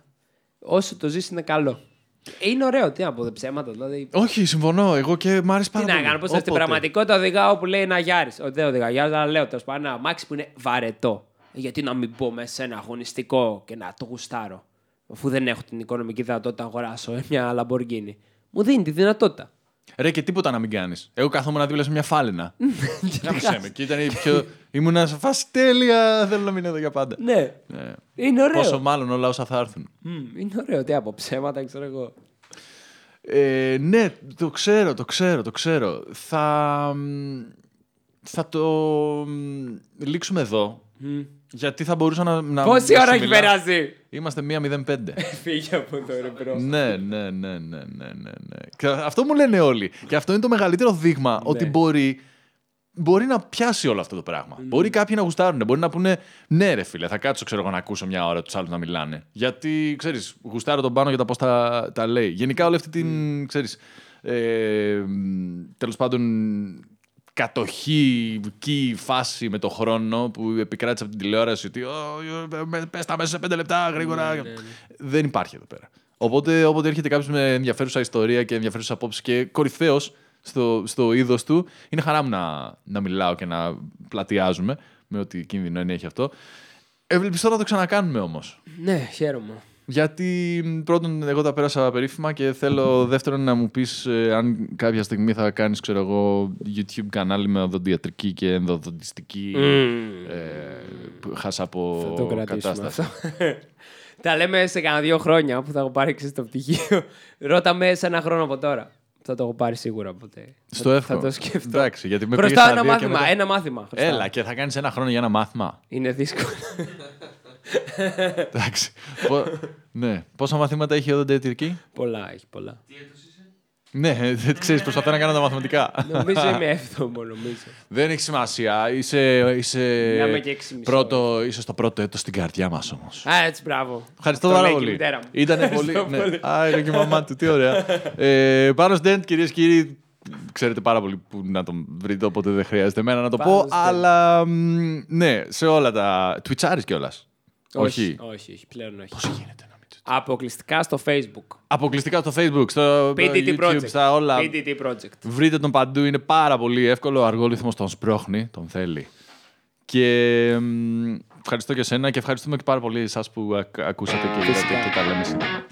όσο το ζεις είναι καλό. Ε, Είναι ωραίο, τι να πω, δεν ψέματα, δηλαδή. Όχι, συμφωνώ. Εγώ και μ' άρεσε πάρα Τι να πολύ. κάνω, πώς στην Όποτε. πραγματικότητα οδηγάω που λέει ένα Γιάρη. Δεν οδηγάω Γιάρη, αλλά λέω τέλος πάντων ένα αμάξι που είναι βαρετό. Ε, Γιατί να μην μπω μέσα σε ένα αγωνιστικό και να το γουστάρω, αφού δεν έχω την οικονομική δυνατότητα να αγοράσω ε, μια Lamborghini. Μου δίνει τη δυνατότητα. Ρε και τίποτα να μην κάνεις. Εγώ καθόμουν δίπλα σε μια φάλαινα. Γάμισε με. Και ήταν η πιο. Ήμουνα σε φάση τέλεια. Θέλω να μείνω εδώ για πάντα. Ναι, Ναι. είναι ωραίο. Πόσο μάλλον όλα όσα θα έρθουν. Μμ, είναι ωραίο, τι από ψέματα, ξέρω εγώ. Ε, ναι, το ξέρω, το ξέρω, το ξέρω. Θα, μ, θα το μ, λήξουμε εδώ. Γιατί θα μπορούσα να. να Πόση να ώρα έχει μιλάω. περάσει; Είμαστε 1.05. Φύγε από εδώ, ρε bro. ναι, ναι, ναι, ναι, ναι, ναι, ναι. Και αυτό μου λένε όλοι. Και αυτό είναι το μεγαλύτερο δείγμα ότι μπορεί, μπορεί να πιάσει όλο αυτό το πράγμα. Μπορεί κάποιοι να γουστάρουν. Μπορεί να πούνε ναι, ρε φίλε, θα κάτσω ξέρω, εγώ, να ακούσω μια ώρα τους άλλους να μιλάνε. Γιατί ξέρεις, γουστάρω τον πάνω για τα πώς τα, τα λέει. Γενικά όλη αυτή την. Ξέρεις, ε, τέλος πάντων κατοχική φάση με το χρόνο που επικράτησε από την τηλεόραση ότι «Ω, ε, με- πες τα μέσα σε πέντε λεπτά γρήγορα. Δεν υπάρχει εδώ πέρα. Οπότε όποτε έρχεται κάποιος με ενδιαφέρουσα ιστορία και ενδιαφέρουσα απόψη και κορυφαίος στο, στο είδος του, είναι χαρά μου να, να μιλάω και να πλατιάζουμε με ό,τι κίνδυνο ενέχει αυτό. Ευελπιστώ να το ξανακάνουμε όμως. Ναι, χαίρομαι. Γιατί μ, πρώτον, εγώ τα πέρασα περίφημα και θέλω δεύτερον να μου πεις ε, αν κάποια στιγμή θα κάνεις, ξέρω εγώ, YouTube κανάλι με οδοντιατρική και ενδοδοντιστική ε, που χάσα από Θα το κρατήσουμε κατάσταση. αυτό. Τα λέμε σε κανένα δύο χρόνια που θα έχω πάρει ξέρεις, το πτυχίο. Ρώτα με σε ένα χρόνο από τώρα. Θα το έχω πάρει σίγουρα ποτέ. Στο θα, εύχομαι. θα το σκεφτώ. Εντάξει, γιατί με Χρωστάω πήγες στα ένα δύο και μάθημα. μετά- Ένα μάθημα. χρωστάω. Έλα και θα κάνεις ένα χρόνο για ένα μάθημα. Είναι δύσκολο. Εντάξει. Πο- ναι. Πόσα μαθήματα έχει η οδοντιατρική; πολλά, έχει πολλά. ναι, δεν ξέρεις, προσπαθώ να κάνω τα μαθηματικά. νομίζω είμαι έβδομο, νομίζω. δεν έχει σημασία. Είσαι, είσαι Μιλάμε και έξι μισό. πρώτο, είσαι στο πρώτο έτος στην καρδιά μας όμως. Α, έτσι, μπράβο. Ευχαριστώ Το πάρα λέει και η πολύ. μητέρα μου. Ήταν πολύ. Ευχαριστώ ναι. πολύ. Α, είναι και η μαμά του. Τι ωραία. ε, πάνω Στέντ, κυρίες και κύριοι, ξέρετε πάρα πολύ που να τον βρείτε, οπότε δεν χρειάζεται εμένα να το Πάνω πω. Στέντ. Αλλά μ, ναι, σε όλα τα. Twitchάρει κιόλας. Όχι, όχι, όχι, πλέον όχι. Πώς γίνεται να μην το- Αποκλειστικά στο Facebook. Αποκλειστικά στο Facebook, στο PTT YouTube, Project. στα όλα. PTT Project. Βρείτε τον παντού, είναι πάρα πολύ εύκολο. Ο αργόλυθμος τον σπρώχνει, τον θέλει. Και μ, ευχαριστώ και εσένα και ευχαριστούμε και πάρα πολύ εσάς που ακ- ακούσατε και είδατε Φυσικά. και τα λέμε σήμερα.